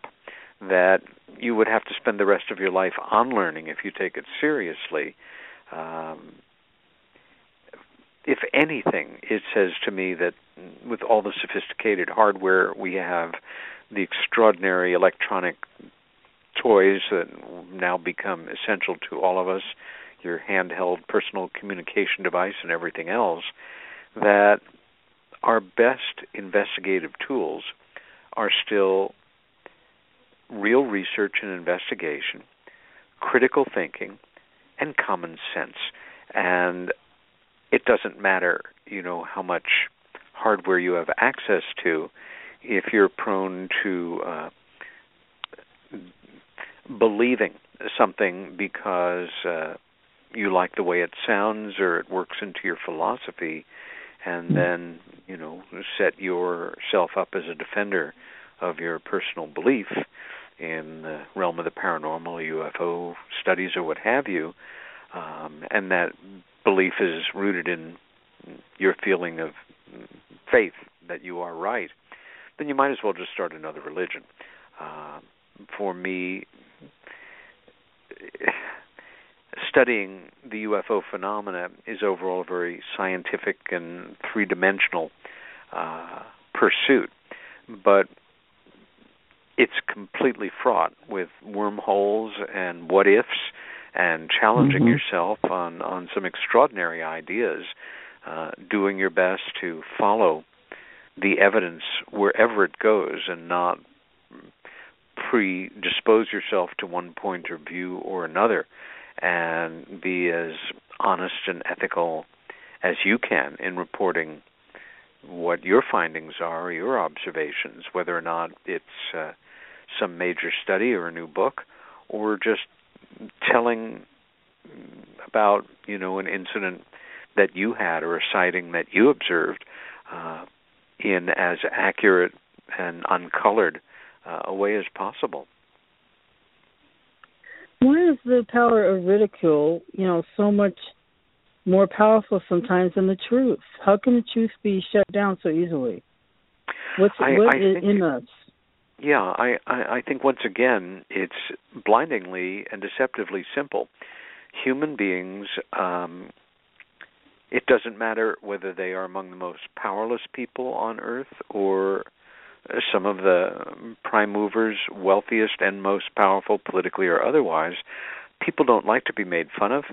that you would have to spend the rest of your life on learning if you take it seriously um, if anything, it says to me that with all the sophisticated hardware we have, the extraordinary electronic toys that now become essential to all of us, your handheld personal communication device and everything else, that our best investigative tools are still real research and investigation, critical thinking, and common sense. And it doesn't matter, you know, how much hardware you have access to if you're prone to uh, believing something because uh, you like the way it sounds or it works into your philosophy and hmm. then you know set yourself up as a defender of your personal belief in the realm of the paranormal, UFO studies, or what have you, um, and that belief is rooted in your feeling of faith that you are right, then you might as well just start another religion. Uh, for me, [SIGHS] studying the UFO phenomena is overall a very scientific and three dimensional uh, pursuit, but it's completely fraught with wormholes and what ifs and challenging mm-hmm. yourself on on some extraordinary ideas uh, doing your best to follow the evidence wherever it goes and not predispose yourself to one point of view or another and be as honest and ethical as you can in reporting what your findings are, your observations, whether or not it's uh, some major study or a new book, or just telling about you know an incident that you had or a sighting that you observed uh, in as accurate and uncolored uh, a way as possible. Why is the power of ridicule, you know, so much more powerful sometimes than the truth? How can the truth be shut down so easily? What's I, what I is in us? Yeah, I, I, I think once again it's blindingly and deceptively simple. Human beings, um, it doesn't matter whether they are among the most powerless people on earth or some of the prime movers, wealthiest and most powerful politically or otherwise. People don't like to be made fun of.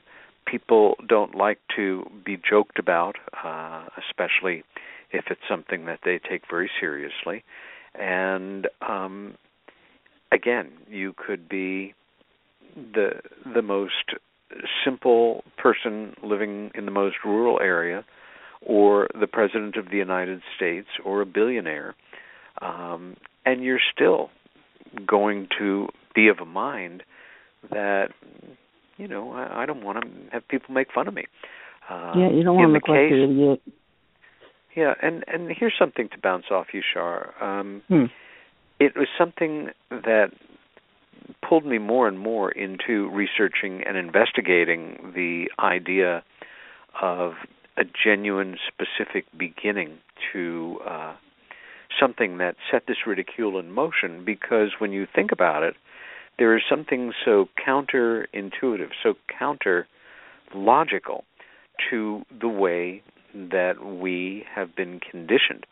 People don't like to be joked about, uh, especially if it's something that they take very seriously. And um, again, you could be the the most simple person living in the most rural area, or the president of the United States, or a billionaire, um, and you're still going to be of a mind that you know I, I don't want to have people make fun of me. Uh, yeah, you don't want to look like idiot. Yeah, and and here's something to bounce off you, Shar. Um, hmm. It was something that pulled me more and more into researching and investigating the idea of a genuine, specific beginning to uh, something that set this ridicule in motion. Because when you think about it, there is something so counterintuitive, so counter logical to the way that we have been conditioned.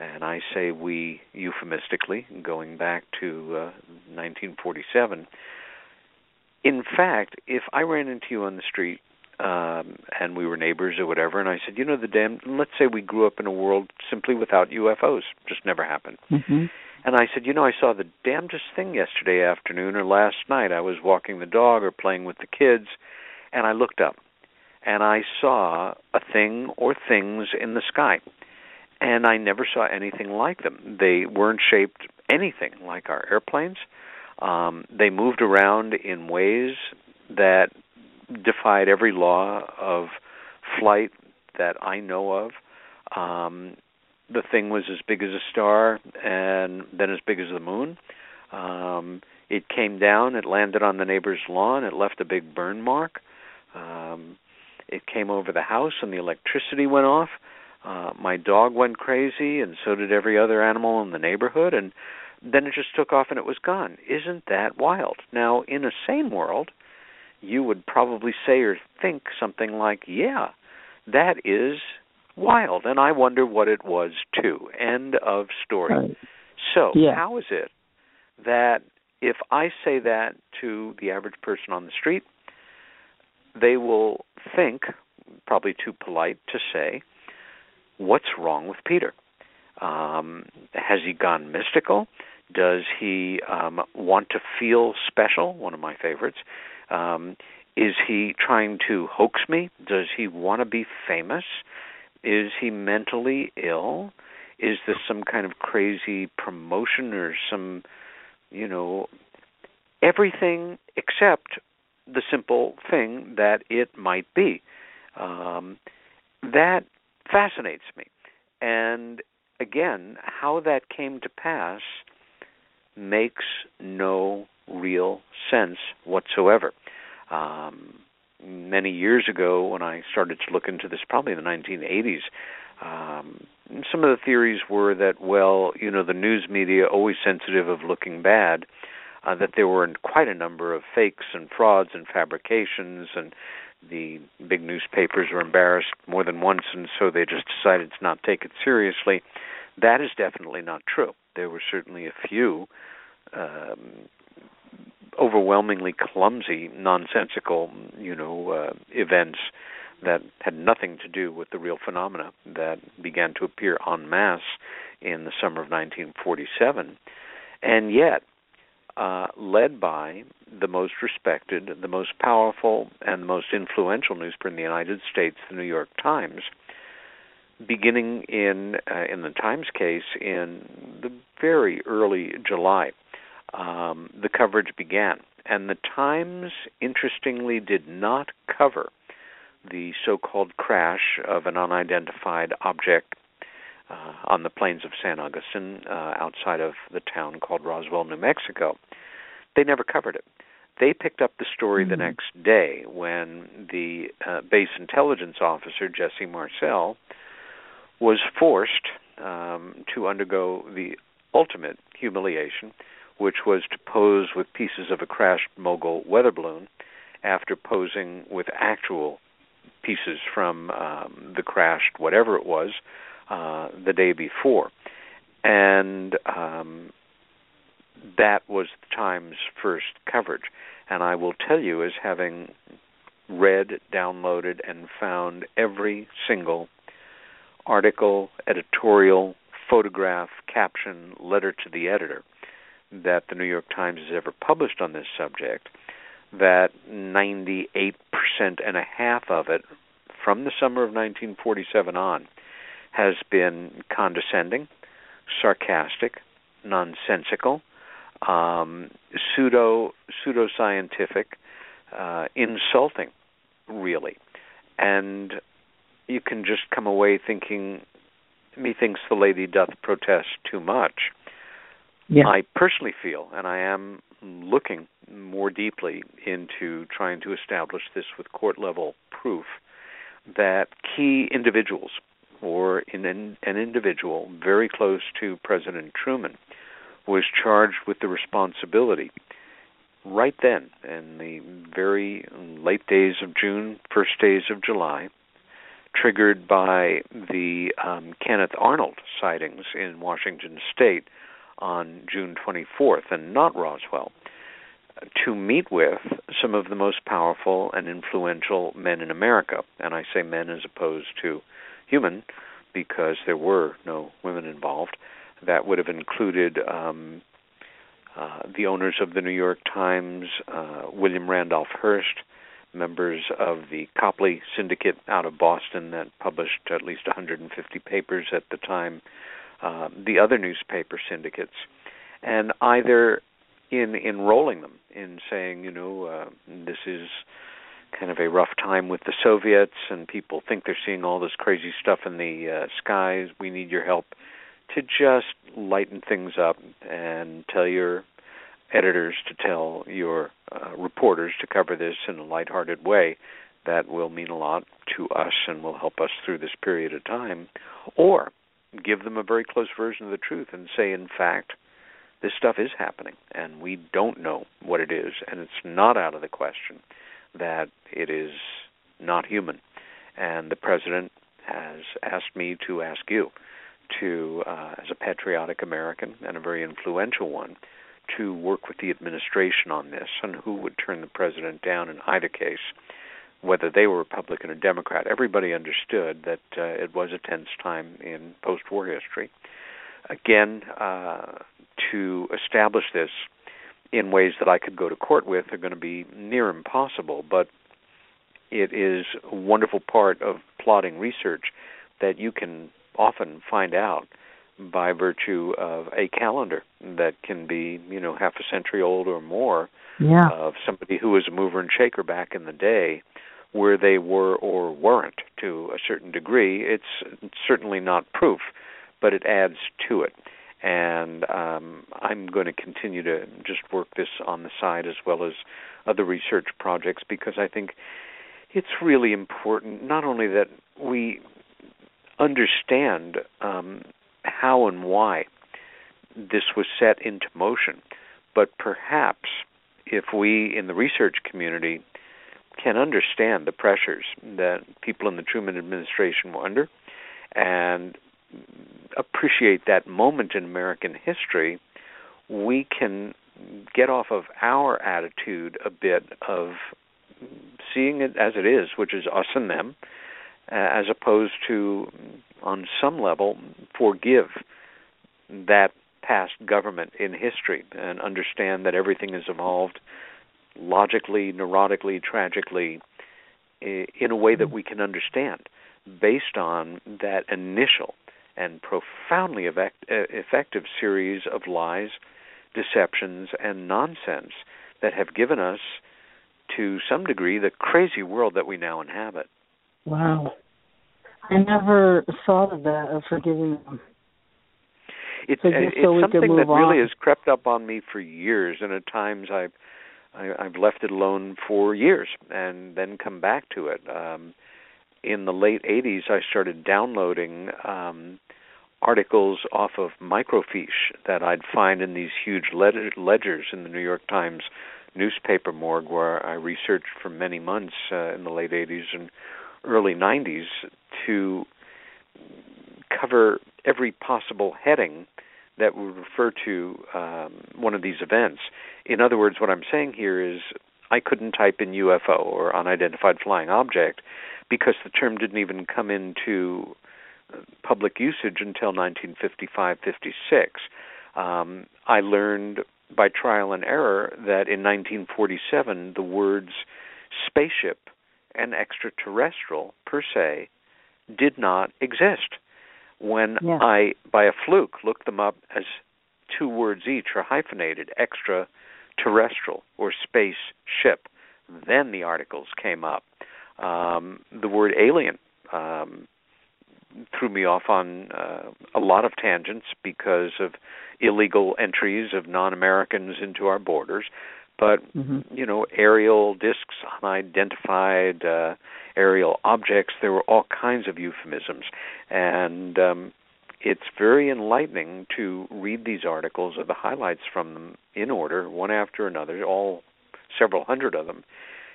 And I say we euphemistically, going back to uh, 1947. In fact, if I ran into you on the street um, and we were neighbors or whatever, and I said, you know, the damn, let's say we grew up in a world simply without UFOs, just never happened. Mm-hmm. And I said, you know, I saw the damnedest thing yesterday afternoon or last night. I was walking the dog or playing with the kids, and I looked up and I saw a thing or things in the sky. And I never saw anything like them. They weren't shaped anything like our airplanes. Um, they moved around in ways that defied every law of flight that I know of. Um, the thing was as big as a star and then as big as the moon. Um, it came down, it landed on the neighbor's lawn, it left a big burn mark. Um, it came over the house and the electricity went off. Uh, my dog went crazy, and so did every other animal in the neighborhood, and then it just took off and it was gone. Isn't that wild? Now, in a sane world, you would probably say or think something like, yeah, that is wild, and I wonder what it was too. End of story. Right. So, yeah. how is it that if I say that to the average person on the street, they will think, probably too polite to say, what's wrong with Peter? Um, has he gone mystical? Does he um, want to feel special? One of my favorites. Um, is he trying to hoax me? Does he want to be famous? Is he mentally ill? Is this some kind of crazy promotion or some, you know, everything except the simple thing that it might be. Um, that fascinates me. And again, how that came to pass makes no real sense whatsoever. Um, many years ago, when I started to look into this, probably in the 1980s, um, some of the theories were that, well, you know, the news media always sensitive of looking bad uh, that there were quite a number of fakes and frauds and fabrications, and the big newspapers were embarrassed more than once, and so they just decided to not take it seriously. That is definitely not true. There were certainly a few um, overwhelmingly clumsy, nonsensical, you know, uh, events that had nothing to do with the real phenomena that began to appear en masse in the summer of 1947, and yet uh, led by the most respected, the most powerful, and the most influential newspaper in the United States, the New York Times, beginning in uh, in the Times case in the very early July. Um, the coverage began, and the Times, interestingly, did not cover the so-called crash of an unidentified object uh, on the plains of San Augustine, uh, outside of the town called Roswell, New Mexico. They never covered it. They picked up the story mm-hmm. the next day when the uh, base intelligence officer Jesse Marcel was forced um, to undergo the ultimate humiliation, which was to pose with pieces of a crashed mogul weather balloon after posing with actual pieces from um, the crashed whatever it was uh, the day before, and um, that was the Times' first coverage. And I will tell you, as having read, downloaded, and found every single article, editorial, photograph, caption, letter to the editor that the New York Times has ever published on this subject, that 98% and a half of it from the summer of 1947 on has been condescending, sarcastic, nonsensical, um, pseudo pseudoscientific, uh, insulting, really, and you can just come away thinking, methinks the lady doth protest too much. Yeah. I personally feel, and I am looking more deeply into trying to establish this with court level proof, that key individuals, or in an, an individual very close to President Truman, was charged with the responsibility right then, in the very late days of June, first days of July, triggered by the um, Kenneth Arnold sightings in Washington State on June 24th, and not Roswell, to meet with some of the most powerful and influential men in America. And I say men as opposed to human, because there were no women involved. That would have included um, uh, the owners of the New York Times, uh, William Randolph Hearst, members of the Copley Syndicate out of Boston that published at least 150 papers at the time, uh, the other newspaper syndicates, and either in enrolling them in saying, you know, uh, this is kind of a rough time with the Soviets, and people think they're seeing all this crazy stuff in the uh, skies. We need your help to just lighten things up and tell your editors to tell your uh, reporters to cover this in a lighthearted way. That will mean a lot to us and will help us through this period of time, or give them a very close version of the truth and say, in fact, this stuff is happening and we don't know what it is, and it's not out of the question that it is not human. And the president has asked me to ask you to, uh, as a patriotic American and a very influential one, to work with the administration on this and who would turn the president down in either case, whether they were Republican or Democrat. Everybody understood that uh, it was a tense time in post war history. Again, uh, to establish this in ways that I could go to court with are going to be near impossible, but it is a wonderful part of plotting research that you can often find out by virtue of a calendar that can be, you know, half a century old or more yeah. of somebody who was a mover and shaker back in the day where they were or weren't to a certain degree. It's certainly not proof, but it adds to it. And um, I'm going to continue to just work this on the side as well as other research projects because I think it's really important not only that we understand um, how and why this was set into motion, But perhaps if we in the research community can understand the pressures that people in the Truman administration were under and appreciate that moment in American history, we can get off of our attitude a bit of seeing it as it is, which is us and them, uh, as opposed to, on some level, forgive that past government in history and understand that everything has evolved logically, neurotically, tragically, in a way that we can understand based on that initial and profoundly effective series of lies, deceptions, and nonsense that have given us, to some degree, the crazy world that we now inhabit. Wow. I never thought of that, of forgiving them. It's, so it's so something that really has crept up on me for years, and at times I've I, I've left it alone for years and then come back to it. Um, in the late 80s, I started downloading um, articles off of microfiche that I'd find in these huge ledgers in the New York Times newspaper morgue, where I researched for many months uh, in the late 80s and early 90s to cover every possible heading that would refer to um, one of these events. In other words, what I'm saying here is I couldn't type in UFO or unidentified flying object because the term didn't even come into uh, public usage until 1955 56. Um, I learned by trial and error that in 1947 the words spaceship and extraterrestrial per se did not exist when yeah. I, by a fluke, looked them up as two words each or hyphenated, extraterrestrial or space ship. Then the articles came up. Um, the word alien um, threw me off on uh, a lot of tangents because of illegal entries of non-Americans into our borders. But mm-hmm. you know, aerial discs, unidentified uh, aerial objects. There were all kinds of euphemisms, and um, it's very enlightening to read these articles or the highlights from them in order, one after another, all several hundred of them,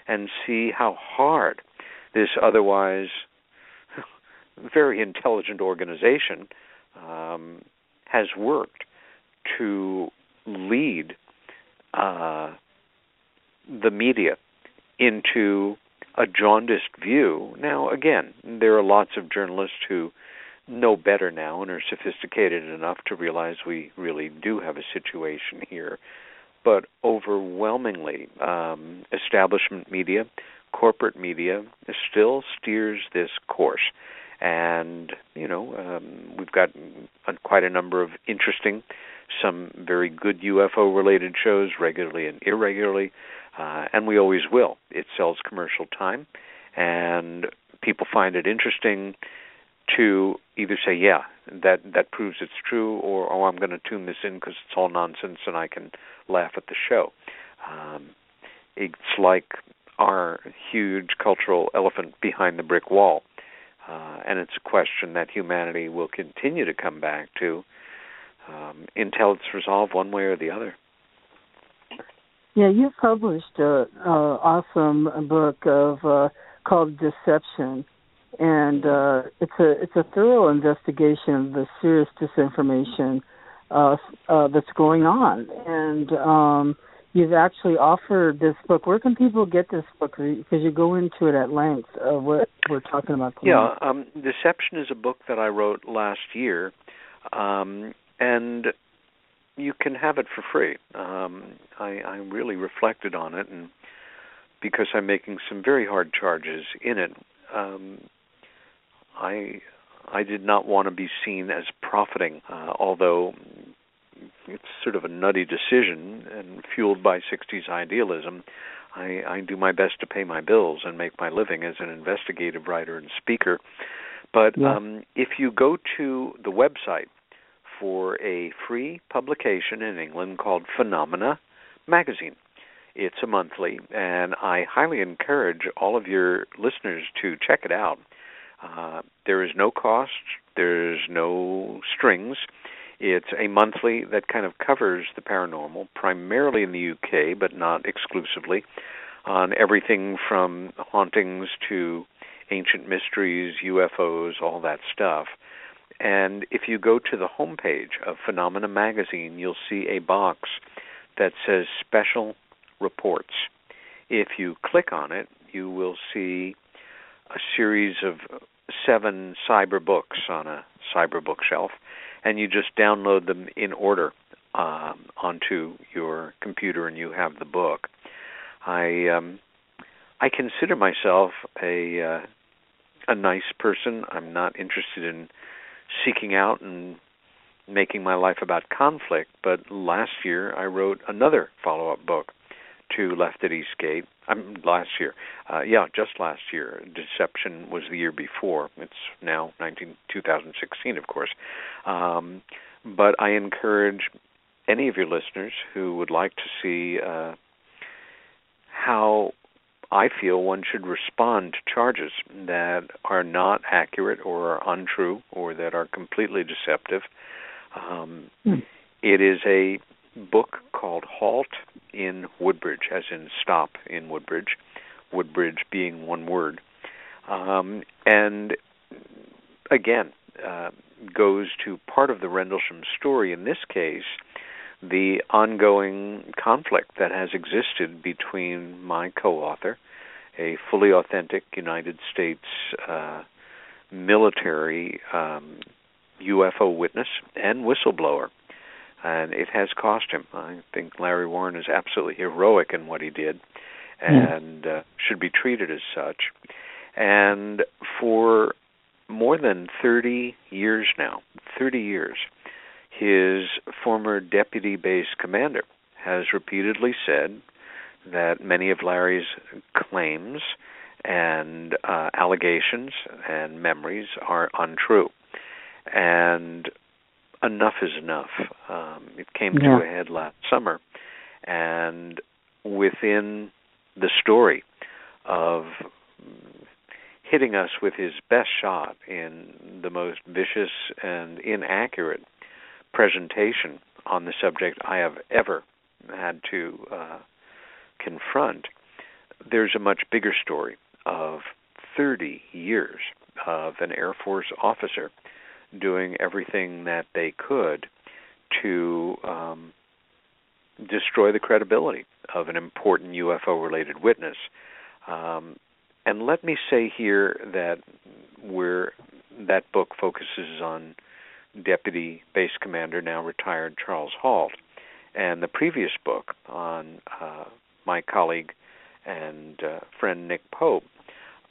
and see how hard this otherwise [LAUGHS] very intelligent organization um, has worked to lead uh, the media into a jaundiced view. Now, again, there are lots of journalists who know better now and are sophisticated enough to realize we really do have a situation here. But overwhelmingly, um, establishment media, corporate media, still steers this course. And, you know, um, we've got quite a number of interesting, some very good UFO related shows regularly and irregularly uh, and we always will. It sells commercial time, and people find it interesting to either say, "Yeah, that that proves it's true," or "Oh, I'm going to tune this in because it's all nonsense and I can laugh at the show." Um, it's like our huge cultural elephant behind the brick wall, uh, and it's a question that humanity will continue to come back to um, until it's resolved one way or the other. Yeah, you published a, awesome book of uh, called Deception, and uh, it's a it's a thorough investigation of the serious disinformation uh, uh, that's going on, and um, you've actually offered this book. Where can people get this book? Because you go into it at length of what we're talking about. Tonight. Yeah, um, Deception is a book that I wrote last year, um, and you can have it for free. Um, I, I really reflected on it, and because I'm making some very hard charges in it, um, I I did not want to be seen as profiting, uh, although it's sort of a nutty decision and fueled by 60s idealism. I, I do my best to pay my bills and make my living as an investigative writer and speaker. But yeah. um, if you go to the website for a free publication in England called Phenomena Magazine. It's a monthly, and I highly encourage all of your listeners to check it out. Uh, there is no cost, there's no strings. It's a monthly that kind of covers the paranormal, primarily in the UK, but not exclusively, on everything from hauntings to ancient mysteries, UFOs, all that stuff. And if you go to the homepage of Phenomena Magazine, you'll see a box that says Special Reports. If you click on it, you will see a series of seven cyber books on a cyber bookshelf, and you just download them in order um, onto your computer, and you have the book. I um, I consider myself a uh, a nice person. I'm not interested in seeking out and making my life about conflict. But last year, I wrote another follow-up book to Left at East Gate. I'm last year, uh, yeah, just last year. Deception was the year before. It's now 19, 2016, of course. Um, but I encourage any of your listeners who would like to see uh, how I feel one should respond to charges that are not accurate or are untrue or that are completely deceptive. Um, mm. It is a book called Halt in Woodbridge, as in stop in Woodbridge, Woodbridge being one word. Um, and again, uh, goes to part of the Rendlesham story. In this case, the ongoing conflict that has existed between my co author, a fully authentic United States uh, military um, UFO witness and whistleblower. And it has cost him. I think Larry Warren is absolutely heroic in what he did hmm. and mm. uh, should be treated as such. And for more than 30 years now, 30 years, his former deputy base commander has repeatedly said that many of Larry's claims and uh, allegations and memories are untrue. And enough is enough. Um, it came yeah. to a head last summer, and within the story of hitting us with his best shot in the most vicious and inaccurate presentation on the subject I have ever had to uh, confront, there's a much bigger story of 30 years of an Air Force officer doing everything that they could to um, destroy the credibility of an important UFO related witness. Um, and let me say here that where that book focuses on Deputy Base Commander, now retired Charles Halt, and the previous book on uh, my colleague and uh, friend Nick Pope.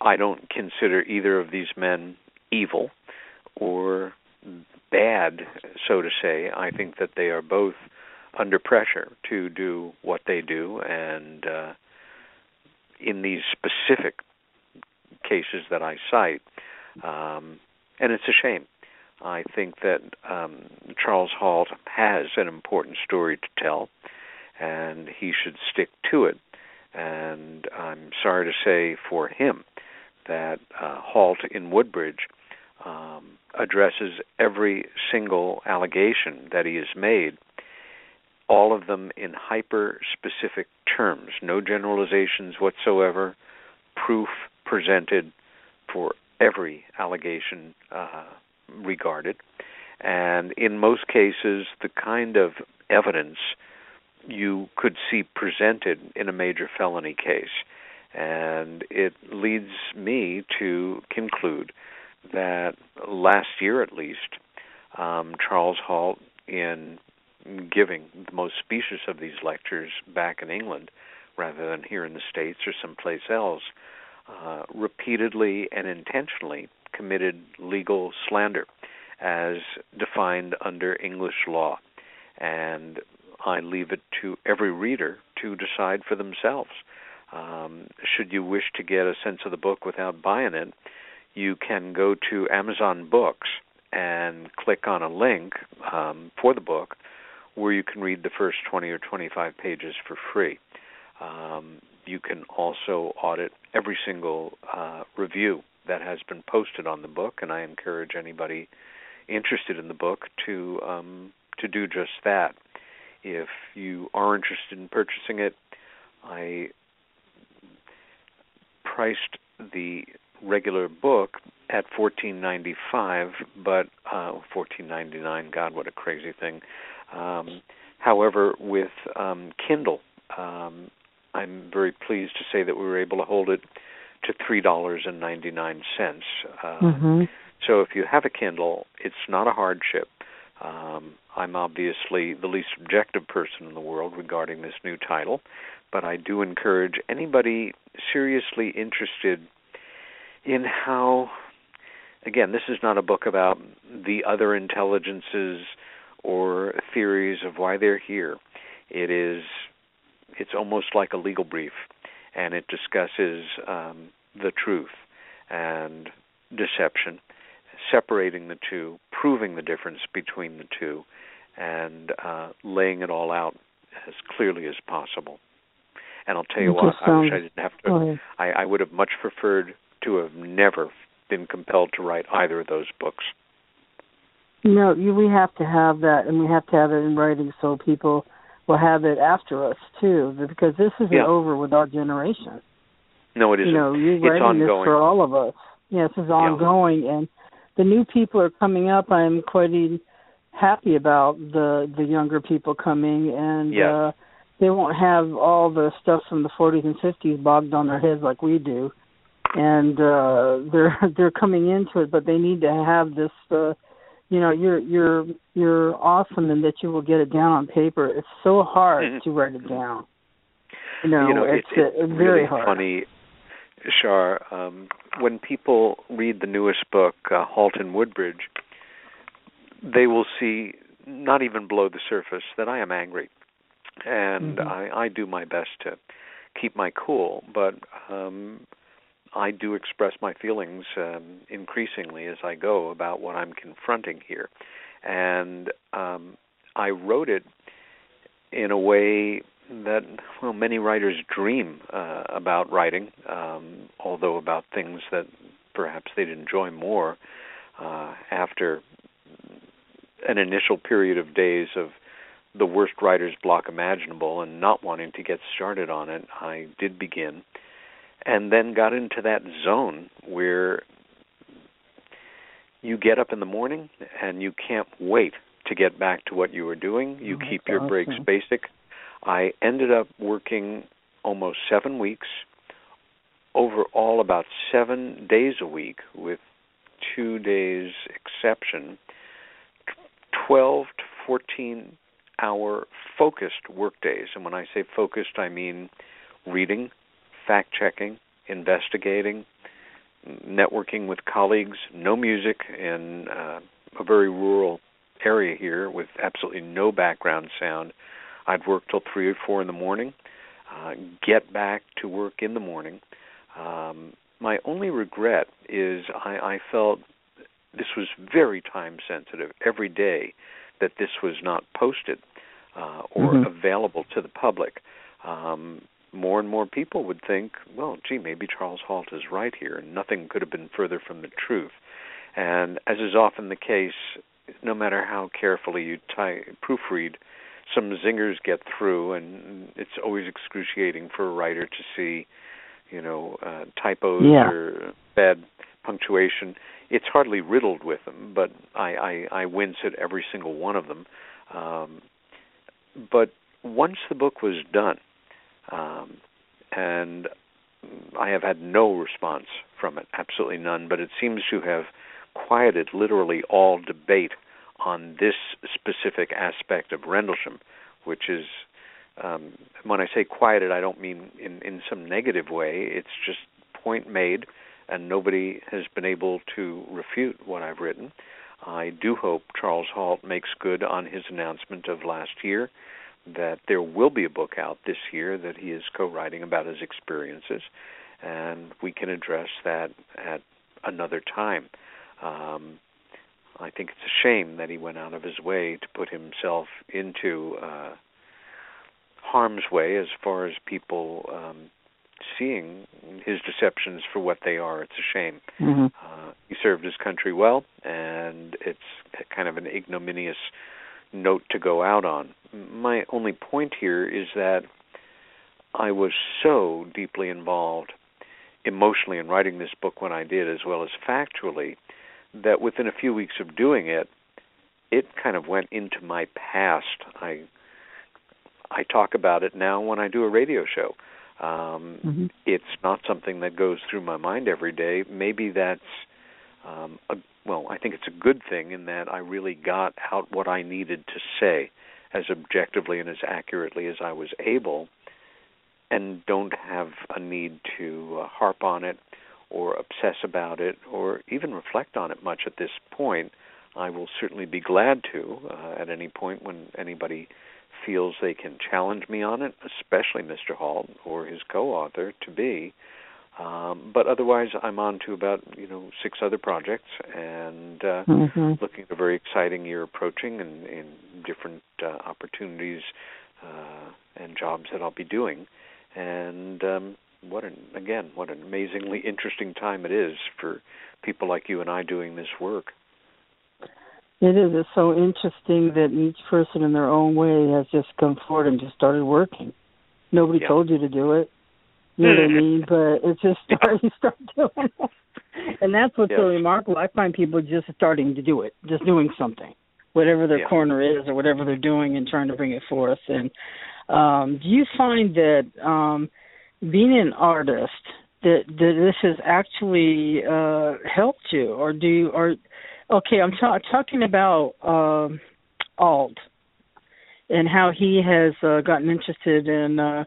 I don't consider either of these men evil or bad, so to say. I think that they are both under pressure to do what they do, and uh, in these specific cases that I cite, um, and it's a shame. I think that um, Charles Halt has an important story to tell, and he should stick to it. And I'm sorry to say for him that uh, Halt in Woodbridge um, addresses every single allegation that he has made, all of them in hyper specific terms, no generalizations whatsoever, proof presented for every allegation uh, regarded, and in most cases, the kind of evidence you could see presented in a major felony case. And it leads me to conclude that last year at least, um, Charles Halt, in giving the most specious of these lectures back in England rather than here in the States or someplace else, uh, repeatedly and intentionally committed legal slander as defined under English law. And I leave it to every reader to decide for themselves. Um, should you wish to get a sense of the book without buying it, you can go to Amazon Books and click on a link um, for the book where you can read the first 20 or 25 pages for free. Um, you can also audit every single uh, review that has been posted on the book, and I encourage anybody interested in the book to um, to do just that. If you are interested in purchasing it, I priced the regular book at fourteen ninety five, but uh, fourteen ninety nine. God, what a crazy thing! Um, however, with um, Kindle, um, I'm very pleased to say that we were able to hold it to three dollars and ninety nine cents. Uh, mm-hmm. So if you have a Kindle, it's not a hardship. Um, I'm obviously the least objective person in the world regarding this new title, but I do encourage anybody seriously interested in how again, this is not a book about the other intelligences or theories of why they're here. It is it's almost like a legal brief and it discusses um, the truth and deception, separating the two, proving the difference between the two, and uh, laying it all out as clearly as possible. And I'll tell you what, I wish I didn't have to. I, I would have much preferred to have never been compelled to write either of those books. No, you, we have to have that, and we have to have it in writing so people will have it after us too, because this isn't yeah. over with our generation. No, it isn't. You know, you're it's writing ongoing. this for all of us. Yeah, this is ongoing, yeah. and the new people are coming up. I'm quite happy about the the younger people coming, and yes. uh, they won't have all the stuff from the 40s and 50s bogged on their heads like we do. And uh, [LAUGHS] they're they're coming into it, but they need to have this. Uh, you know, you're you're you're awesome and that you will get it down on paper. It's so hard mm-hmm. to write it down. You know, you know it's, it's, it's really very hard. funny Shar, um, when people read the newest book, uh, Halt in Woodbridge, they will see, not even below the surface, that I am angry, and mm-hmm. I, I do my best to keep my cool, but um, I do express my feelings um, increasingly as I go about what I'm confronting here, and um, I wrote it in a way that well many writers dream uh, about writing, um, although about things that perhaps they'd enjoy more uh, after an initial period of days of the worst writer's block imaginable and not wanting to get started on it. I did begin, and then got into that zone where you get up in the morning and you can't wait to get back to what you were doing. You oh, keep your awesome. breaks basic I ended up working almost seven weeks, overall about seven days a week, with two days exception, 12 to 14 hour focused work days. And when I say focused, I mean reading, fact checking, investigating, networking with colleagues, no music in uh, a very rural area here with absolutely no background sound I'd work till three or four in the morning, uh, get back to work in the morning. Um, my only regret is I, I felt this was very time sensitive every day that this was not posted uh, or mm-hmm. available to the public. Um, more and more people would think, well, gee, maybe Charles Halt is right here, and nothing could have been further from the truth. And as is often the case, no matter how carefully you ty- proofread some zingers get through, and it's always excruciating for a writer to see, you know, uh, typos yeah. or bad punctuation. It's hardly riddled with them, but I, I, I wince at every single one of them. Um, but once the book was done, um, and I have had no response from it, absolutely none, but it seems to have quieted literally all debate on this specific aspect of Rendlesham, which is um, when I say quieted, I don't mean in in some negative way. It's just point made, and nobody has been able to refute what I've written. I do hope Charles Halt makes good on his announcement of last year that there will be a book out this year that he is co-writing about his experiences, and we can address that at another time. Um, I think it's a shame that he went out of his way to put himself into uh, harm's way as far as people um, seeing his deceptions for what they are. It's a shame. Mm-hmm. Uh, he served his country well, and it's kind of an ignominious note to go out on. My only point here is that I was so deeply involved emotionally in writing this book when I did, as well as factually, that within a few weeks of doing it, it kind of went into my past. I I talk about it now when I do a radio show. Um, mm-hmm. It's not something that goes through my mind every day. Maybe that's um, a, well, I think it's a good thing in that I really got out what I needed to say as objectively and as accurately as I was able, and don't have a need to uh, harp on it or obsess about it or even reflect on it much at this point. I will certainly be glad to uh, at any point when anybody feels they can challenge me on it, especially Mr. Halt or his co-author to be. Um, but otherwise, I'm on to about you know six other projects and uh, mm-hmm. looking at a very exciting year approaching and, and different uh, opportunities uh, and jobs that I'll be doing. And um, what an again, what an amazingly interesting time it is for people like you and I doing this work. It is. It's so interesting that each person in their own way has just come forward and just started working. Nobody yeah. told you to do it. You know what I mean? But it's just [LAUGHS] start you start doing it. And that's what's yes. so remarkable. I find people just starting to do it, just doing something. Whatever their yeah. corner is or whatever they're doing and trying to bring it forth. And um do you find that um being an artist that that this has actually uh helped you or do you or Okay, I'm ta- talking about um, Alt and how he has uh, gotten interested in uh,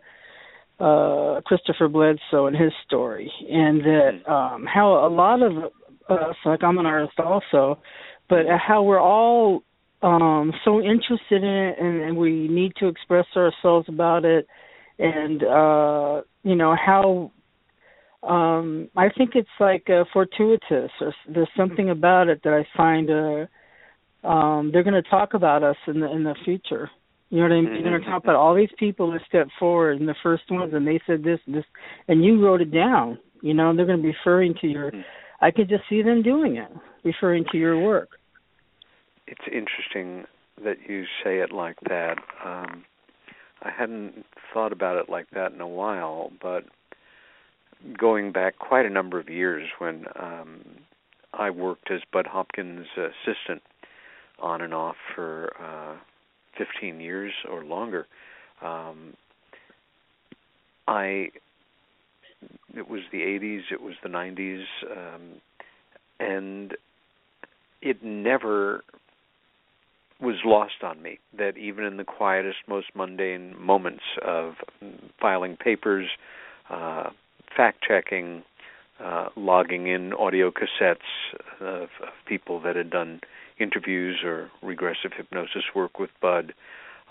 uh, Christopher Bledsoe and his story, and that mm-hmm. um, how a lot of us, like I'm an artist also, but how we're all um, so interested in it, and, and we need to express ourselves about it, and uh, you know how um i think it's like uh, fortuitous or there's something about it that i find uh um they're going to talk about us in the in the future you know what i mean? They're going to talk about all these people that stepped forward and the first ones and they said this and this and you wrote it down. You know they're going to be referring to your mm-hmm. i could just see them doing it referring to your work. It's interesting that you say it like that. Um i hadn't thought about it like that in a while but going back quite a number of years when um, I worked as Bud Hopkins' assistant on and off for uh, 15 years or longer. Um, I it was the 80s, it was the 90s, um, and it never was lost on me that even in the quietest, most mundane moments of filing papers, uh, fact checking, uh, logging in audio cassettes of, of, people that had done interviews or regressive hypnosis work with Bud,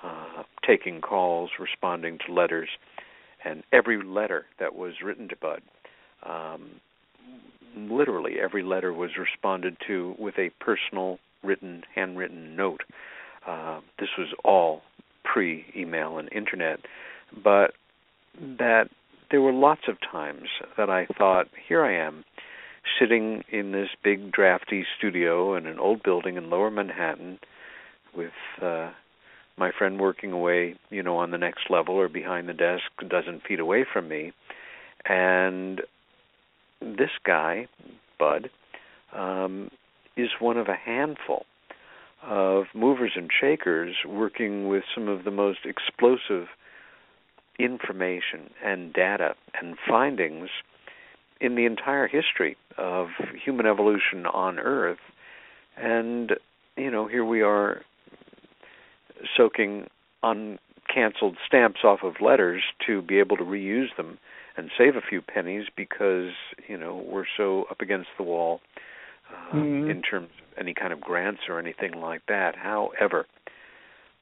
uh, taking calls, responding to letters, and every letter that was written to Bud, um, literally every letter was responded to with a personal, written, handwritten note. Uh, this was all pre-email and internet, but that there were lots of times that I thought, here I am, sitting in this big drafty studio in an old building in lower Manhattan with uh my friend working away, you know, on the next level or behind the desk a dozen feet away from me. And this guy, Bud, um, is one of a handful of movers and shakers working with some of the most explosive information and data and findings in the entire history of human evolution on Earth. And, you know, here we are soaking uncanceled stamps off of letters to be able to reuse them and save a few pennies because, you know, we're so up against the wall uh, mm-hmm. in terms of any kind of grants or anything like that. However,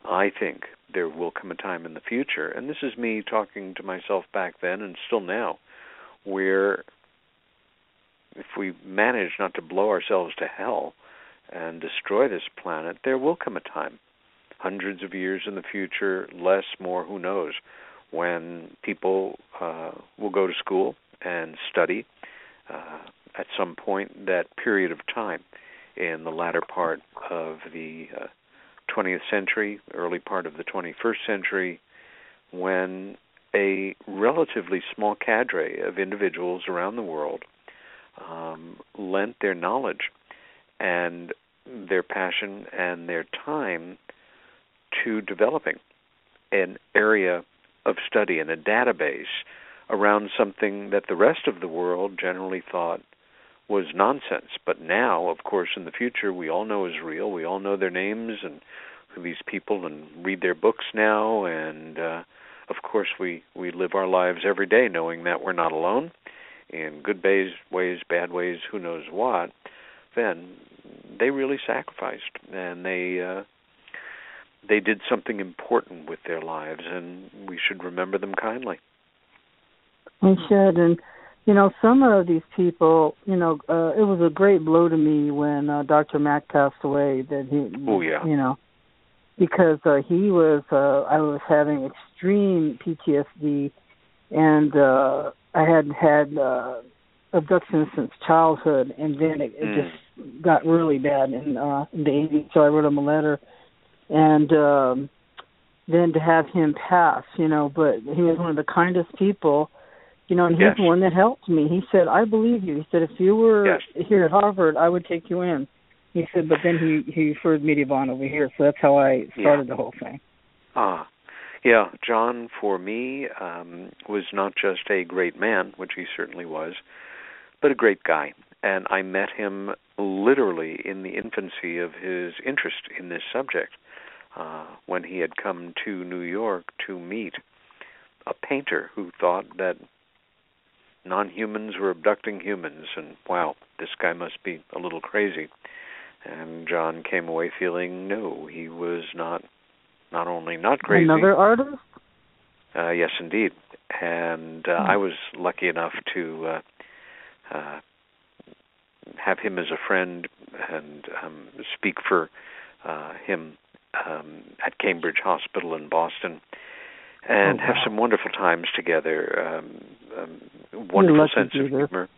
I think there will come a time in the future, and this is me talking to myself back then and still now, where if we manage not to blow ourselves to hell and destroy this planet, there will come a time, hundreds of years in the future, less, more, who knows, when people uh, will go to school and study uh, at some point that period of time in the latter part of the uh, 20th century, early part of the 21st century, when a relatively small cadre of individuals around the world um, lent their knowledge and their passion and their time to developing an area of study and a database around something that the rest of the world generally thought was nonsense. But now, of course, in the future, we all know is real. We all know their names and who these people and read their books now. And uh, of course, we we live our lives every day knowing that we're not alone in good ways, ways, bad ways, who knows what. Then they really sacrificed and they. Uh, they did something important with their lives, and we should remember them kindly. We should, and you know, some of these people, you know, uh, it was a great blow to me when uh, Dr. Mack passed away. That he, oh yeah, you know, because uh, he was, uh, I was having extreme PTSD, and uh, I had had uh, abductions since childhood, and then it, it mm. just got really bad in, uh, in the 80s. So I wrote him a letter, and um, then to have him pass, you know, but he was one of the kindest people you know, and he's yes. the one that helped me. He said, "I believe you." He said, "If you were yes. here at Harvard, I would take you in." He said, but then he he referred me to Yvonne over here, so that's how I started yeah. the whole thing. Ah, yeah. John, for me, um, was not just a great man, which he certainly was, but a great guy. And I met him literally in the infancy of his interest in this subject, uh, when he had come to New York to meet a painter who thought that non-humans were abducting humans, and wow, this guy must be a little crazy. And John came away feeling no, he was not not only not crazy. Another artist. Uh, yes, indeed. And uh, hmm. I was lucky enough to uh, uh, have him as a friend and um, speak for uh, him um, at Cambridge Hospital in Boston and oh, wow. have some wonderful times together. Um, um, wonderful sense of humor.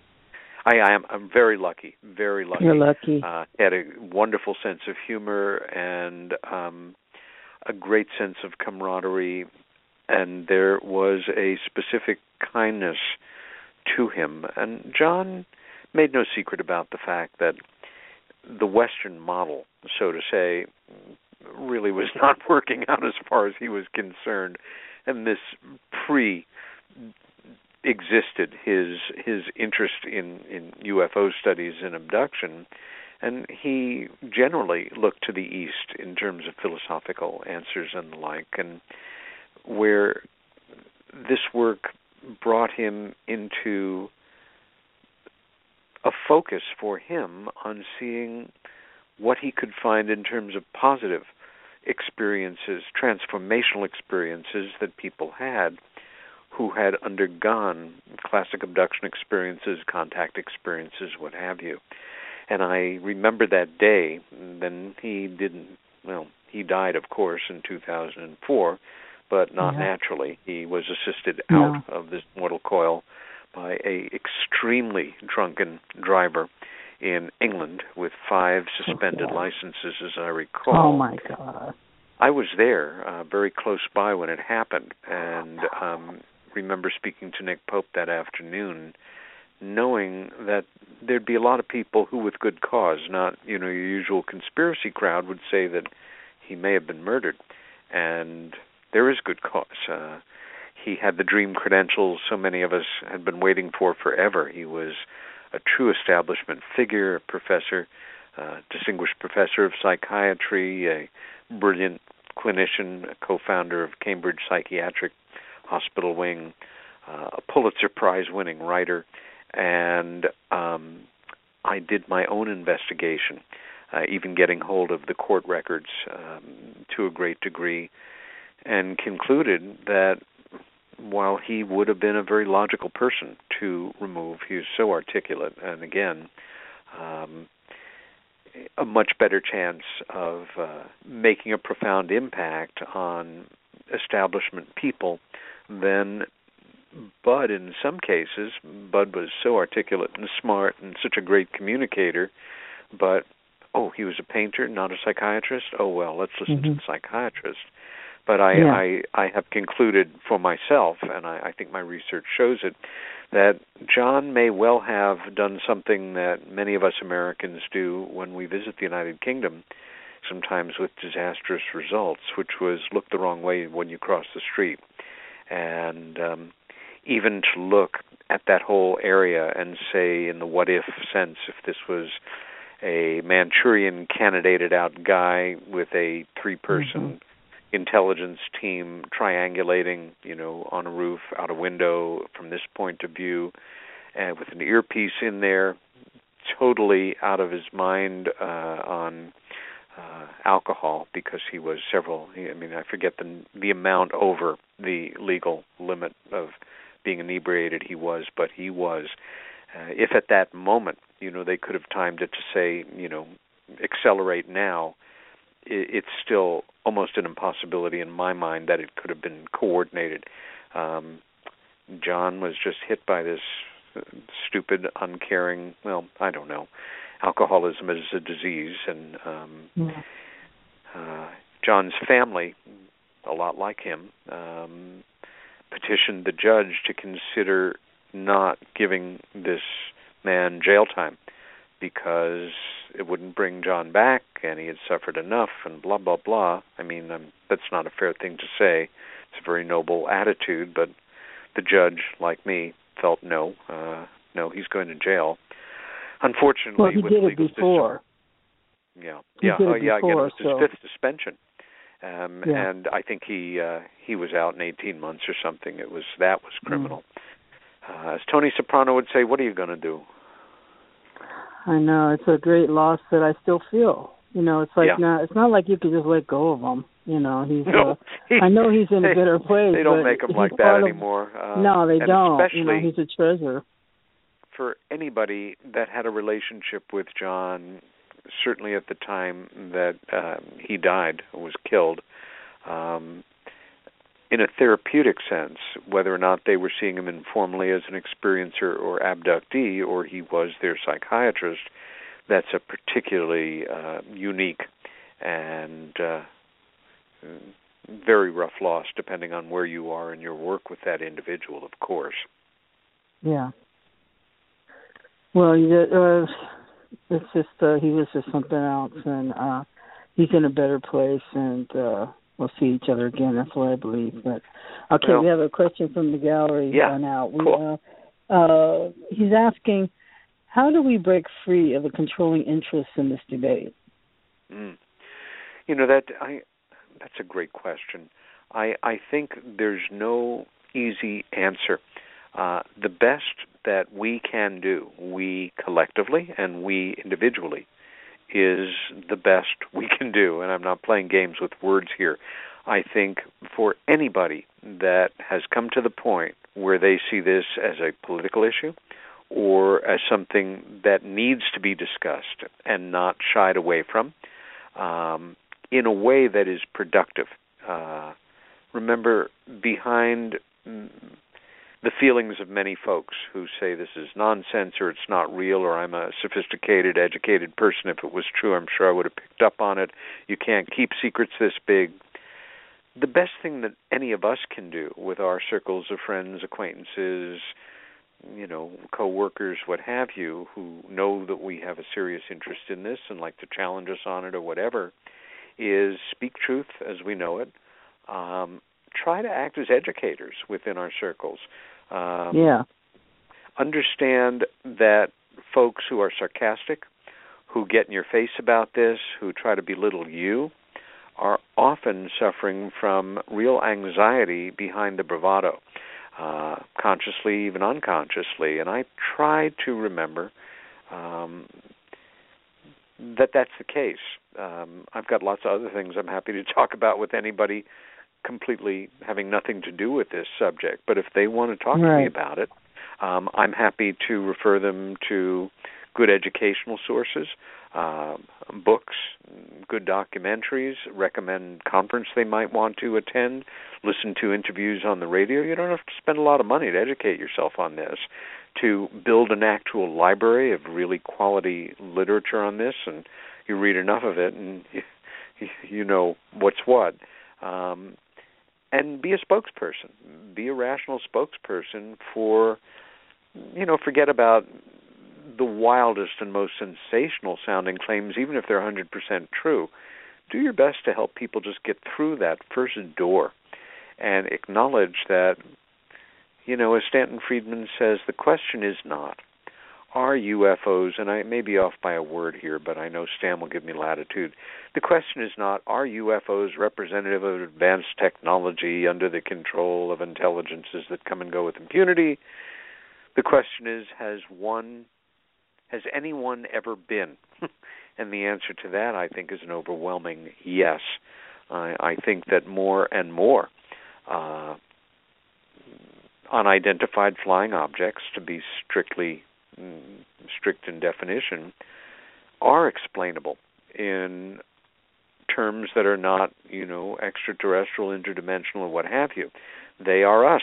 I, I am I'm very lucky, very lucky. You're lucky. Uh, had a wonderful sense of humor and um, a great sense of camaraderie, and there was a specific kindness to him. And John made no secret about the fact that the Western model, so to say, really was [LAUGHS] not working out as far as he was concerned and this pre existed his his interest in in UFO studies and abduction and he generally looked to the east in terms of philosophical answers and the like and where this work brought him into a focus for him on seeing what he could find in terms of positive experiences, transformational experiences that people had who had undergone classic abduction experiences, contact experiences, what have you. And I remember that day. Then he didn't. Well, he died, of course, in 2004, but not yeah. naturally. He was assisted yeah. out of this mortal coil by a extremely drunken driver in England with five suspended licenses, as I recall. Oh my God! I was there, uh, very close by when it happened, and um, remember speaking to Nick Pope that afternoon, knowing that there'd be a lot of people who, with good cause, not you know your usual conspiracy crowd, would say that he may have been murdered, and there is good cause. Uh, he had the dream credentials so many of us had been waiting for forever. He was a true establishment figure, professor, distinguished professor of psychiatry, a brilliant clinician, a co-founder of Cambridge Psychiatric Hospital Wing, uh, a Pulitzer Prize winning writer, and um, I did my own investigation, uh, even getting hold of the court records um, to a great degree, and concluded that while he would have been a very logical person to remove, he was so articulate, and again, um, a much better chance of uh, making a profound impact on establishment people than Bud in some cases. Bud was so articulate and smart and such a great communicator, but oh, he was a painter, not a psychiatrist. Oh well, let's listen Mhm. to the psychiatrist. But I, Yeah. I, I have concluded for myself, and I, I think my research shows it, that John may well have done something that many of us Americans do when we visit the United Kingdom, sometimes with disastrous results, which was look the wrong way when you cross the street, and um, even to look at that whole area and say, in the what if sense, if this was a Manchurian candidated out guy with a three person intelligence team triangulating, you know, on a roof, out a window from this point of view, and with an earpiece in there, totally out of his mind uh, on uh, alcohol because he was several. I mean, I forget the the amount over the legal limit of being inebriated he was, but he was. Uh, if at that moment, you know, they could have timed it to say, you know, accelerate now, it, it's still almost an impossibility in my mind that it could have been coordinated. Um, John was just hit by this uh, stupid, uncaring. Well, I don't know. Alcoholism is a disease, and um, Yeah. uh, John's family, a lot like him, um, petitioned the judge to consider not giving this man jail time because it wouldn't bring John back and he had suffered enough and blah blah blah. I mean, um, that's not a fair thing to say. It's a very noble attitude, but the judge, like me, felt no, uh, no, he's going to jail. Unfortunately, Well, he with did the it before. system, yeah, He yeah, oh yeah. again, it was his so- fifth suspension, um, Yeah. and I think he uh, he was out in 18 months or something. It was that was Mm. criminal. Uh, as Tony Soprano would say, "What are you going to do?" I know it's a great loss that I still feel. You know, it's like Yeah. not. It's not like you could just let go of him. You know, he's. No, uh, [LAUGHS] he- I know he's in a [LAUGHS] they- better place. They don't make him like that of- anymore. Uh, no, they don't. Especially You know, he's a treasure. for anybody that had a relationship with John, certainly at the time that um, he died or was killed, um, in a therapeutic sense, whether or not they were seeing him informally as an experiencer or abductee, or he was their psychiatrist, that's a particularly uh, unique and uh, very rough loss, depending on where you are in your work with that individual, of course. Yeah. Well, uh, it's just uh, he was just something else, and uh he's in a better place, and uh we'll see each other again. That's what I believe. But okay, Well- we have a question from the gallery Yeah, now. We, cool. uh, uh, he's asking, how do we break free of the controlling interests in this debate? Mm. You know that I that's a great question. I I think there's no easy answer. Uh, the best that we can do, we collectively and we individually, is the best we [LAUGHS] can do. And I'm not playing games with words here. I think for anybody that has come to the point where they see this as a political issue or as something that needs to be discussed and not shied away from, um, in a way that is productive. Uh, remember, behind the feelings of many folks who say this is nonsense or it's not real or I'm a sophisticated, educated person. If it was true, I'm sure I would have picked up on it. You can't keep secrets this big. The best thing that any of us can do with our circles of friends, acquaintances, you know, co-workers, what have you, who know that we have a serious interest in this and like to challenge us on it or whatever, is speak truth as we know it. Um, try to act as educators within our circles. Um, yeah. Understand that folks who are sarcastic, who get in your face about this, who try to belittle you, are often suffering from real anxiety behind the bravado, uh, consciously, even unconsciously. And I try to remember um, that that's the case. Um, I've got lots of other things I'm happy to [LAUGHS] talk about with anybody completely having nothing to do with this subject. But if they want to talk to me about it, um, I'm happy to refer them to good educational sources, um, books, good documentaries, recommend conference they might want to attend, listen to interviews on the radio. You don't have to spend a lot of money to educate yourself on this. to build an actual library of really quality literature on this, and you read enough of it, and you, [LAUGHS] you know what's what. Um, and be a spokesperson. Be a rational spokesperson for, you know, forget about the wildest and most sensational sounding claims, even if they're 100% true. Do your best to help people just get through that first door and acknowledge that, you know, as Stanton Friedman says, the question is not are UFOs, and I may be off by a word here, but I know Stan will give me latitude. The question is not are UFOs representative of advanced technology under the control of intelligences that come and go with impunity? The question is has one has anyone ever been? [LAUGHS] and the answer to that I think is an overwhelming yes. I, I think that more and more uh, unidentified flying objects, to be strictly strict in definition, are explainable in terms that are not, you know, extraterrestrial, interdimensional, or what have you. They are us.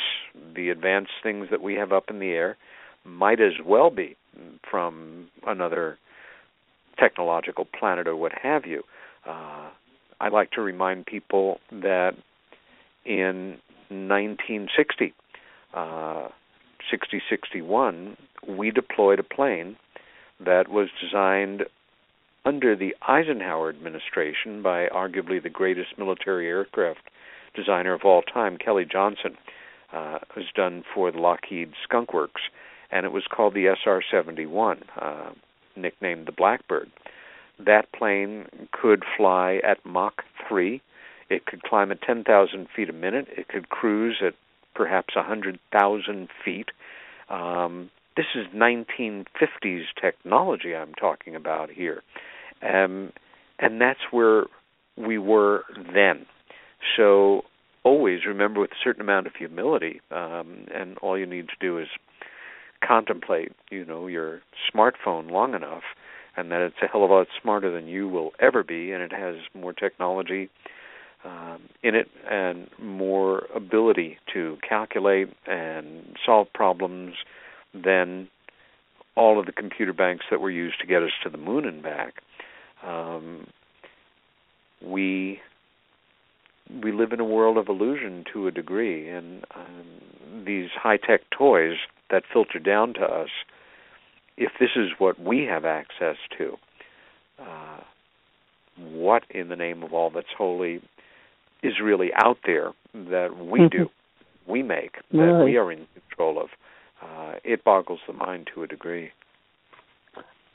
The advanced things that we have up in the air might as well be from another technological planet or what have you. Uh, I like to remind people that in 1960, uh, 60 61, we deployed a plane that was designed under the Eisenhower administration by arguably the greatest military aircraft designer of all time, Kelly Johnson. Uh, was done for the Lockheed Skunk Works, and it was called the SR 71, uh, nicknamed the Blackbird. That plane could fly at Mach 3. It could climb at 10,000 feet a minute. It could cruise at perhaps 100,000 feet. Um, this is 1950s technology I'm talking about here. Um, and that's where we were then. So always remember with a certain amount of humility, um, and all you need to do is contemplate, you know, your smartphone long enough, and that it's a hell of a lot smarter than you will ever be, and it has more technology um, in it and more ability to calculate and solve problems than all of the computer banks that were used to get us to the moon and back. Um, we we live in a world of illusion to a degree, and um, these high tech toys that filter down to us, if this is what we have access to, uh, what in the name of all that's holy is really out there that we mm-hmm. do, we make, that really? we are in control of? Uh, it boggles the mind to a degree.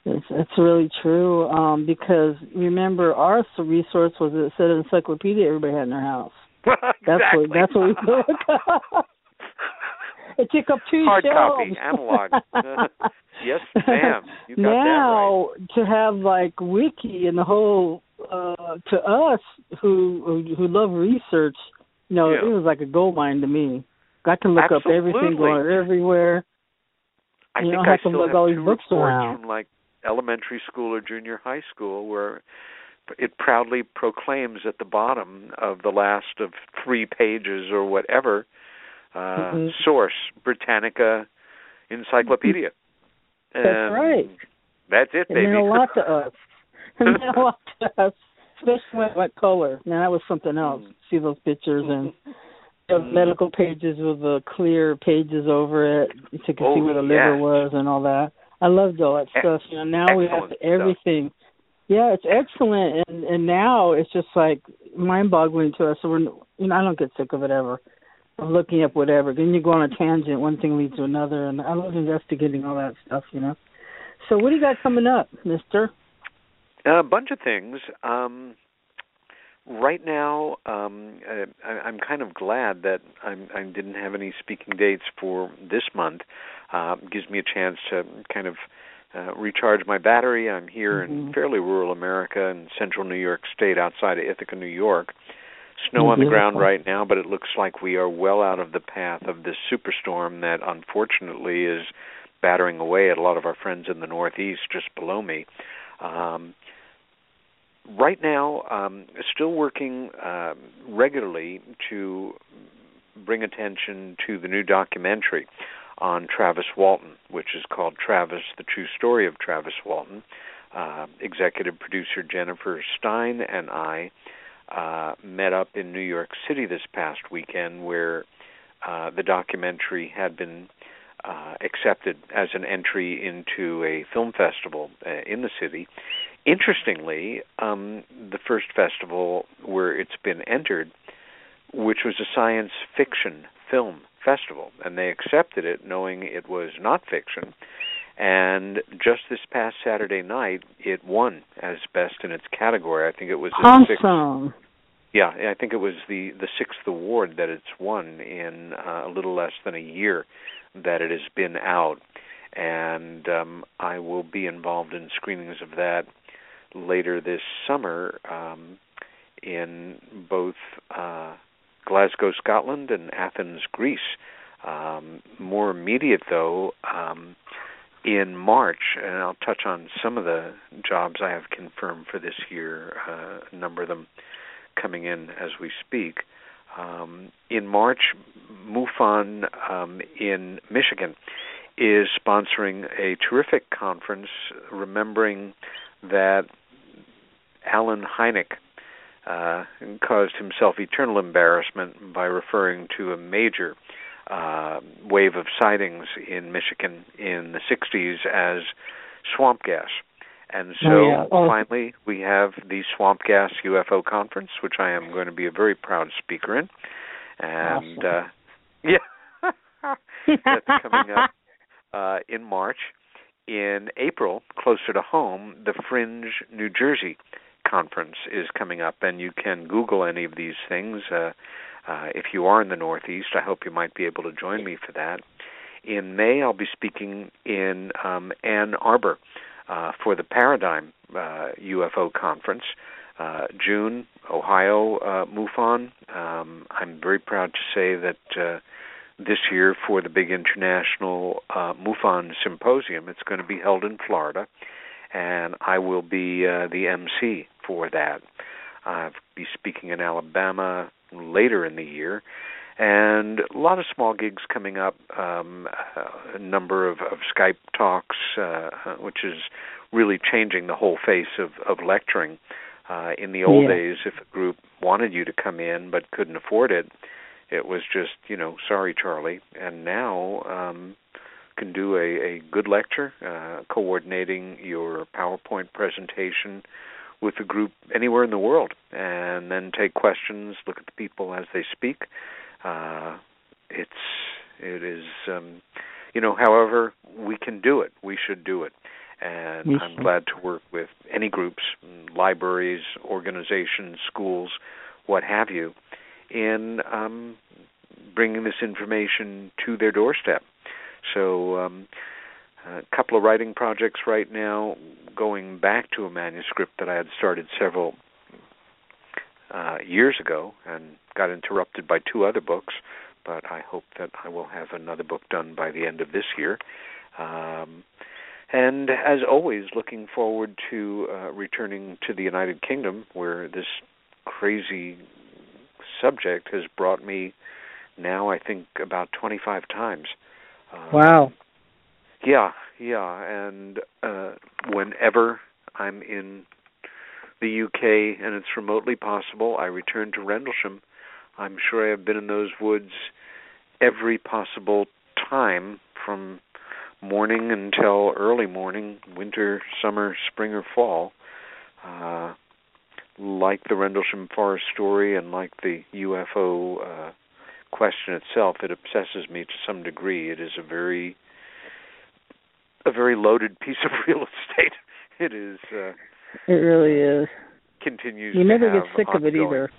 It's, it's really true um, because remember our resource was it said encyclopedia everybody had in their house. [LAUGHS] exactly. That's what that's what we [LAUGHS] took. [LAUGHS] it took up two hard shelves. copy analog. yes, ma'am. You got now that right. to have like wiki and the whole uh to us who who love research, you know, Yeah. it was like a gold mine to me. Got to look up everything Absolutely. going everywhere. I You think I still have all these two books reports around. from like elementary school or junior high school where it proudly proclaims at the bottom of the last of three pages or whatever uh Mhm. source Britannica Encyclopedia. That's And right. That's it, It baby. meant a lot [LAUGHS] to us. It meant a lot to us, especially what color. Now that was something else. Mm. See those pictures and [LAUGHS] the medical pages with the clear pages over it, you Oh, see where the liver was and all that. I loved all that Ex- stuff. You know, now we have excellent stuff. everything. Yeah, it's excellent, and and now it's just like mind-boggling to us. So we're, you know, I don't get sick of it ever. Of looking up whatever. Then you go on a tangent. One thing leads to another, and I love investigating all that stuff. You know. So what do you got coming up, Mister? A bunch of things. Um, right now, um, uh, I, I'm kind of glad that I'm, I didn't have any speaking dates for this month. Uh, gives me a chance to kind of uh, recharge my battery. I'm here in Mhm. fairly rural America in central New York State, outside of Ithaca, New York. Snow on the ground right now, but it looks like we are well out of the path of this superstorm that unfortunately is battering away at a lot of our friends in the Northeast just below me. Um, right now, um, still working um, regularly to bring attention to the new documentary on Travis Walton, which is called Travis: The True Story of Travis Walton. Uh, executive producer Jennifer Stein and I uh, met up in New York City this past weekend, where uh, the documentary had been uh, accepted as an entry into a film festival uh, in the city. Interestingly, um, the first festival where it's been entered, which was a science fiction film festival, and they accepted it knowing it was not fiction. And just this past Saturday night, it won as best in its category. I think it was awesome. Sixth, yeah, I think it was the the sixth award that it's won in uh, a little less than a year that it has been out, and um, I will be involved in screenings of that later this summer um, in both uh, Glasgow, Scotland, and Athens, Greece. Um, more immediate, though, um, in March, and I'll touch on some of the jobs I have confirmed for this year, uh, a number of them coming in as we speak. Um, in March, MUFON um, in Michigan is sponsoring a terrific conference remembering that Allen Hynek uh, caused himself eternal embarrassment by referring to a major uh, wave of sightings in Michigan in the 60s as swamp gas. And so oh, yeah. oh. finally, we have the Swamp Gas UFO Conference, which I am going to be a very proud speaker in. And awesome. uh, [LAUGHS] yeah, that's coming up [LAUGHS] uh, in March. In April, closer to home, the Fringe New Jersey conference is coming up, and you can Google any of these things. Uh, uh, if you are in the Northeast, I hope you might be able to join me for that. In May, I'll be speaking in um, Ann Arbor uh, for the Paradigm uh, UFO conference. Uh, June, Ohio uh, MUFON. Um, I'm very proud to say that uh, this year for the big international uh, MUFON symposium, it's going to be held in Florida, and I will be uh, the MC for that. I'll be speaking in Alabama later in the year, and a lot of small gigs coming up. Um, a number of, of Skype talks, uh, which is really changing the whole face of, of lecturing. Uh, in the old yeah. days, if a group wanted you to come in but couldn't afford it, it was just you know sorry Charlie. And now um, can do a, a good lecture, uh, coordinating your PowerPoint presentation with a group anywhere in the world, and then take questions, look at the people as they speak. Uh, it's it is um, you know however we can do it, we should do it and. I'm glad to work with any groups, libraries, organizations, schools, what have you, in um, bringing this information to their doorstep. So, um, a couple of writing projects right now, going back to a manuscript that I had started several uh, years ago and got interrupted by two other books, but I hope that I will have another book done by the end of this year. Um, and as always, looking forward to uh, returning to the United Kingdom, where this crazy subject has brought me now, I think, about 25 times. Um, wow. Yeah, yeah. And uh, whenever I'm in the UK and it's remotely possible, I return to Rendlesham. I'm sure I have been in those woods every possible time from morning until early morning, winter, summer, spring, or fall. Uh, like the Rendlesham Forest story and like the UFO uh, question itself, it obsesses me to some degree. It is a very a very loaded piece of [LAUGHS] real estate. It is. Uh, it really is. Continues. You never get sick ongoing. of it either.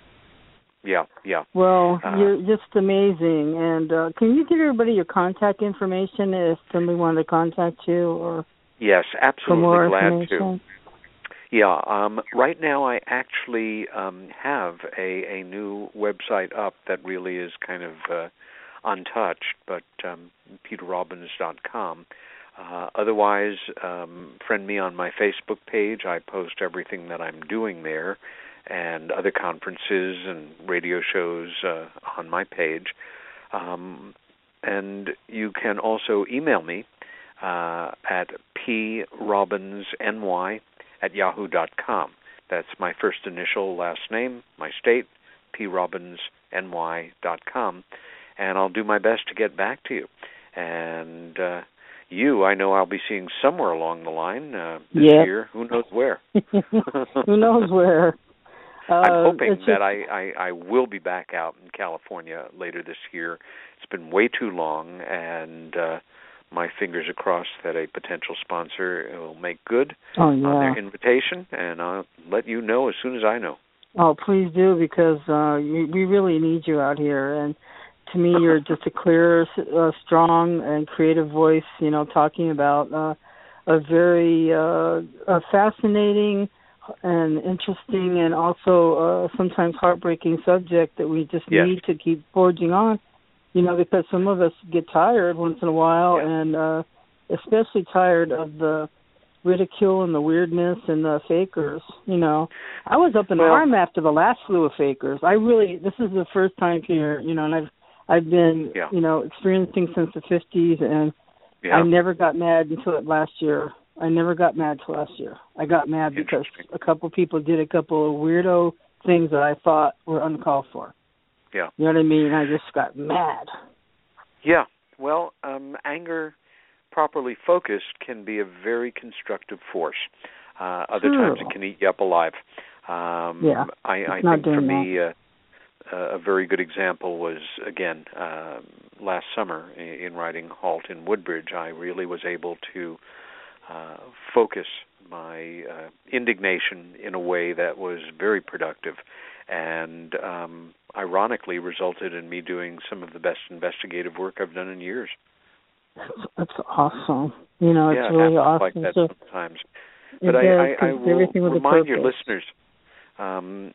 Yeah, yeah. Well, uh, you're just amazing. And uh, can you give everybody your contact information if somebody wanted to contact you or yes, absolutely glad to. Yeah, um, right now I actually um, have a, a new website up that really is kind of uh, untouched, but um, peterrobbins.com. Uh, otherwise, um, friend me on my Facebook page. I post everything that I'm doing there and other conferences and radio shows uh, on my page. Um, and you can also email me uh, at probbinsny at yahoo.com. That's my first initial, last name, my state, probbinsny.com, and I'll do my best to get back to you. And uh, you, I know I'll be seeing somewhere along the line uh, this yeah. year. Who knows where? [LAUGHS] [LAUGHS] Who knows where? Uh, I'm hoping just, that I, I I will be back out in California later this year. It's been way too long, and uh, my fingers are crossed that a potential sponsor will make good oh, yeah. on their invitation, and I'll let you know as soon as I know. Oh, please do because uh, we really need you out here, and to me, you're just a clear, uh, strong, and creative voice. You know, talking about uh, a very uh, a fascinating and interesting, and also uh, sometimes heartbreaking subject that we just yes. need to keep forging on. You know, because some of us get tired once in a while, yeah. and uh, especially tired of the ridicule and the weirdness and the fakers. You know, I was up in well, arm after the last slew of fakers. I really, this is the first time here. You know, and I've I've been, yeah. you know, experiencing since the 50s, and yeah. I never got mad until last year. I never got mad till last year. I got mad because a couple people did a couple of weirdo things that I thought were uncalled for. Yeah. You know what I mean? I just got mad. Yeah. Well, um, anger properly focused can be a very constructive force. Uh, other times it can eat you up alive. Um, yeah. I, I not think for doing me, uh, a very good example was again uh, last summer in, in writing Halt in Woodbridge. I really was able to uh, focus my uh, indignation in a way that was very productive, and um, ironically resulted in me doing some of the best investigative work I've done in years. That's awesome. You know, it's yeah, really awesome. like that so, sometimes. But I, I, I will everything with a remind your listeners um,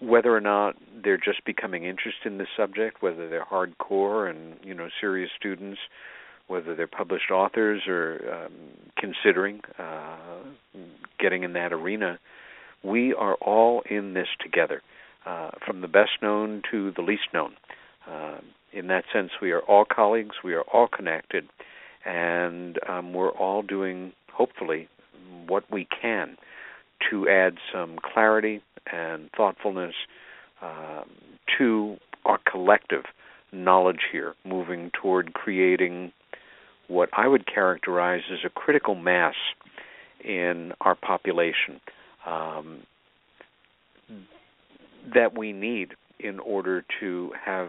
whether or not they're just becoming interested in this subject, whether they're hardcore and you know serious students, whether they're published authors or um, considering uh, getting in that arena, we are all in this together, uh, from the best known to the least known. Uh, in that sense, we are all colleagues, we are all connected, and um, we're all doing, hopefully, what we can to add some clarity and thoughtfulness um, to our collective knowledge here, moving toward creating what I would characterize as a critical mass in our population um, that we need in order to have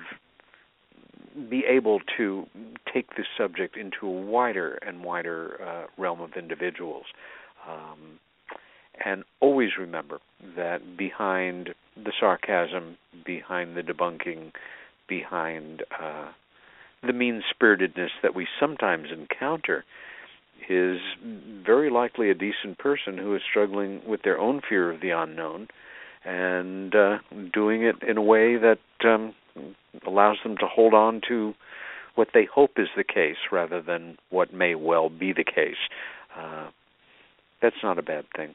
be able to take this subject into a wider and wider uh, realm of individuals. Um, and always remember that behind the sarcasm, behind the debunking, behind uh, the mean spiritedness that we sometimes encounter is very likely a decent person who is struggling with their own fear of the unknown and uh, doing it in a way that um, allows them to hold on to what they hope is the case rather than what may well be the case. Uh, that's not a bad thing.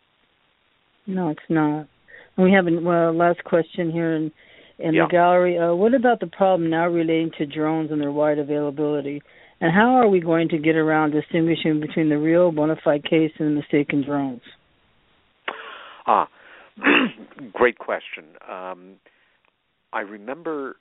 No, it's not. We have a well, last question here in in Yeah. the gallery. Uh, what about the problem now relating to drones and their wide availability? And how are we going to get around distinguishing between the real bona fide case and the mistaken drones? Ah, [CLEARS THROAT] great question. Um, I remember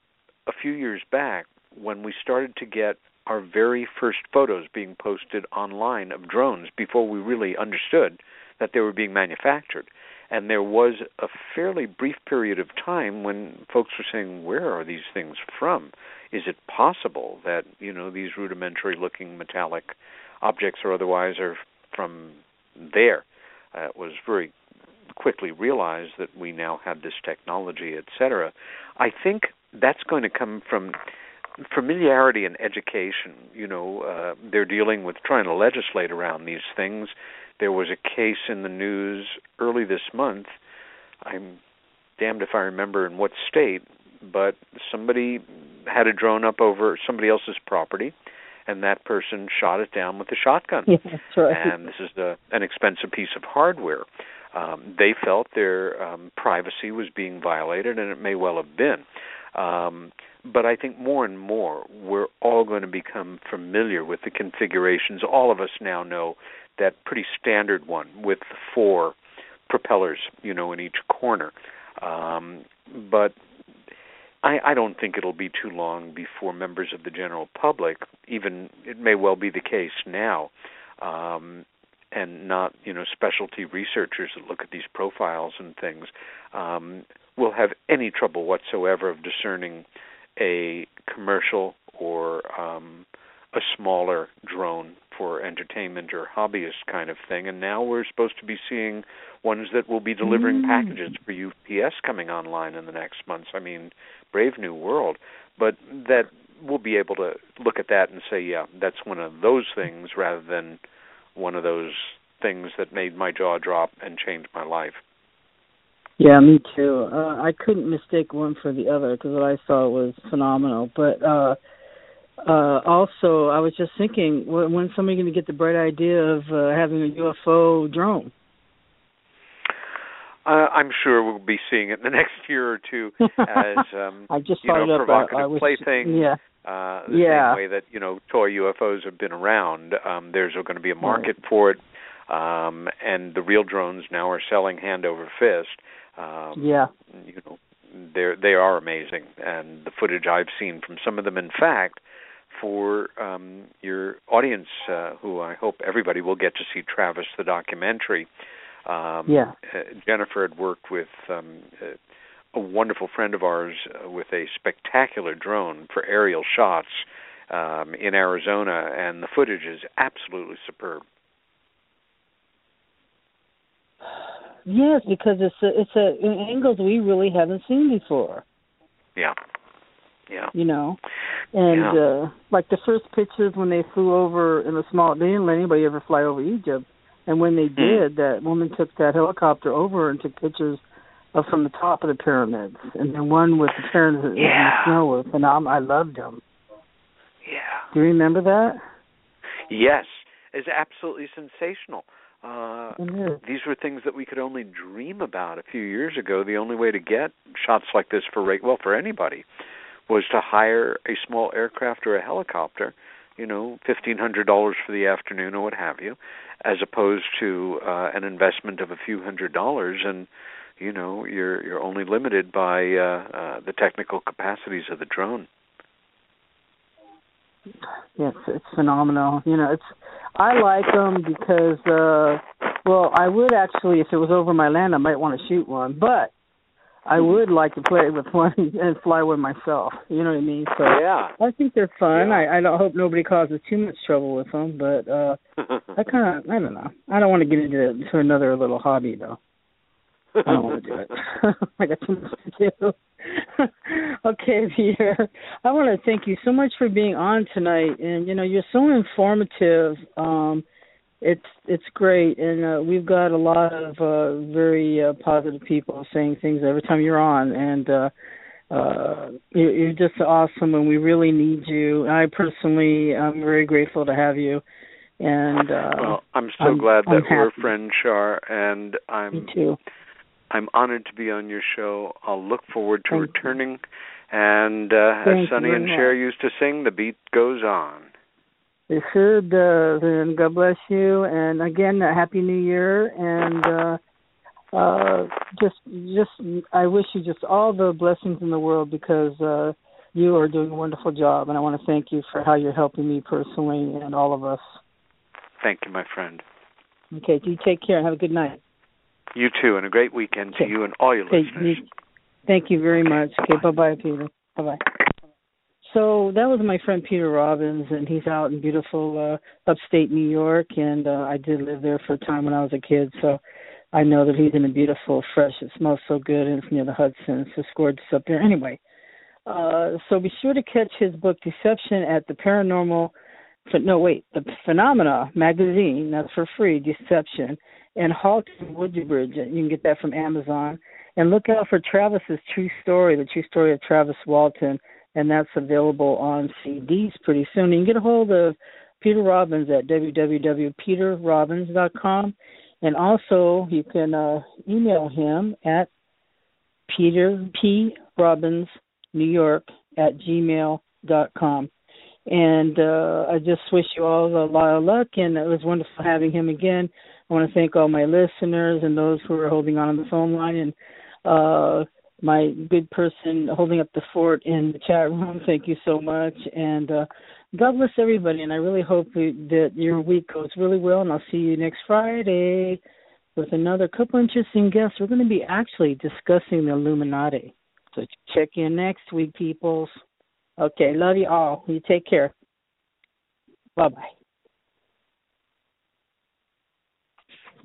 a few years back when we started to get our very first photos being posted online of drones before we really understood that they were being manufactured. And there was a fairly brief period of time when folks were saying, "Where are these things from? Is it possible that you know these rudimentary-looking metallic objects or otherwise are from there?" Uh, it was very quickly realized that we now had this technology, et cetera. I think that's going to come from familiarity and education. You know, uh, they're dealing with trying to legislate around these things. There was a case in the news early this month. I'm damned if I remember in what state, but somebody had a drone up over somebody else's property, and that person shot it down with a shotgun. Yeah, that's right. And this is the, an expensive piece of hardware. Um, they felt their um, privacy was being violated, and it may well have been. Um, but I think more and more we're all going to become familiar with the configurations. All of us now know that pretty standard one with four propellers, you know, in each corner. Um, but I, I don't think it'll be too long before members of the general public, even it may well be the case now, um, and not you know specialty researchers that look at these profiles and things, um, will have any trouble whatsoever of discerning a commercial or um, a smaller drone for entertainment or hobbyist kind of thing. And now we're supposed to be seeing ones that will be delivering mm. packages for UPS coming online in the next months. I mean, brave new world. But that we'll be able to look at that and say, yeah, that's one of those things rather than one of those things that made my jaw drop and changed my life. Yeah, me too. Uh, I couldn't mistake one for the other because what I saw was phenomenal. But uh, uh, also, I was just thinking, when, when somebody going to get the bright idea of uh, having a UFO drone? Uh, I'm sure we'll be seeing it in the [LAUGHS] next year or two as um, [LAUGHS] I just you know up, provocative plaything. Yeah. Uh, the yeah. same way that you know toy UFOs have been around, um, there's going to be a market right. for it, um, and the real drones now are selling hand over fist. Um, yeah. You know, they they are amazing, and the footage I've seen from some of them, in fact, for um, your audience, uh, who I hope everybody will get to see Travis the documentary. Um, yeah. Uh, Jennifer had worked with um, a wonderful friend of ours uh, with a spectacular drone for aerial shots um, in Arizona, and the footage is absolutely superb. [SIGHS] Yes, because it's a, it's a in angles we really haven't seen before. Yeah. Yeah. You know, and yeah. uh like the first pictures when they flew over in a small, they didn't let anybody ever fly over Egypt, and when they mm. did, that woman took that helicopter over and took pictures of from the top of the pyramids, and then one with the pyramids yeah. in the snow were phenomenal. I loved them. Yeah. Do you remember that? Yes, it's absolutely sensational. Uh, mm-hmm. these were things that we could only dream about a few years ago. The only way to get shots like this for well for anybody was to hire a small aircraft or a helicopter, you know, fifteen hundred dollars for the afternoon or what have you, as opposed to uh, an investment of a few hundred dollars and you know you're you're only limited by uh, uh, the technical capacities of the drone. Yes, it's phenomenal. You know, it's I like them because uh well, I would actually if it was over my land I might want to shoot one, but I mm-hmm. would like to play with one [LAUGHS] and fly one myself. You know what I mean? So yeah. I think they're fun. Yeah. I I don't hope nobody causes too much trouble with them, but uh [LAUGHS] I kind of I don't know. I don't want to get into to another little hobby though. I don't want to do it. [LAUGHS] [LAUGHS] I got too much to do. [LAUGHS] okay, Peter. I want to thank you so much for being on tonight, and you know you're so informative. Um, it's it's great, and uh, we've got a lot of uh, very uh, positive people saying things every time you're on, and uh, uh, you're just awesome, and we really need you. I personally, I'm very grateful to have you. And uh, well, I'm so I'm, glad that we're friends, Shar, and I'm Me too. I'm honored to be on your show. I'll look forward to Thank you. returning. And uh, as Sonny and Cher used to sing, the beat goes on. It sure does, and God bless you. And again, a happy New Year, and uh, uh, just, just, I wish you just all the blessings in the world because uh, you are doing a wonderful job, and I want to thank you for how you're helping me personally and all of us. Thank you, my friend. Okay, Do you take care and have a good night. You too, and a great weekend to Okay. you and all your Okay, listeners. you- Thank you very much. Okay, bye bye, Peter. Bye bye. So that was my friend Peter Robbins, and he's out in beautiful uh, upstate New York, and uh, I did live there for a time when I was a kid, so I know that he's in a beautiful, fresh. It smells so good, and it's near the Hudson. It's just gorgeous up there. Anyway, uh, so be sure to catch his book Deception at the Paranormal. No, wait, the Phenomena magazine. That's for free. Deception and Halt in Woodbridge. You can get that from Amazon. And look out for Travis's true story, the true story of Travis Walton, and that's available on CDs pretty soon. You can get a hold of Peter Robbins at www.peterrobbins.com, and also you can uh, email him at Peter P Robbins New York at gmail dot com. And uh, I just wish you all a lot of luck, and it was wonderful having him again. I want to thank all my listeners and those who are holding on on the phone line, and uh, my good person holding up the fort in the chat room. Thank you so much, and uh, God bless everybody. And I really hope that your week goes really well. And I'll see you next Friday with another couple interesting guests. We're going to be actually discussing the Illuminati. So check in next week, peoples. Okay, love you all. You take care. Bye bye.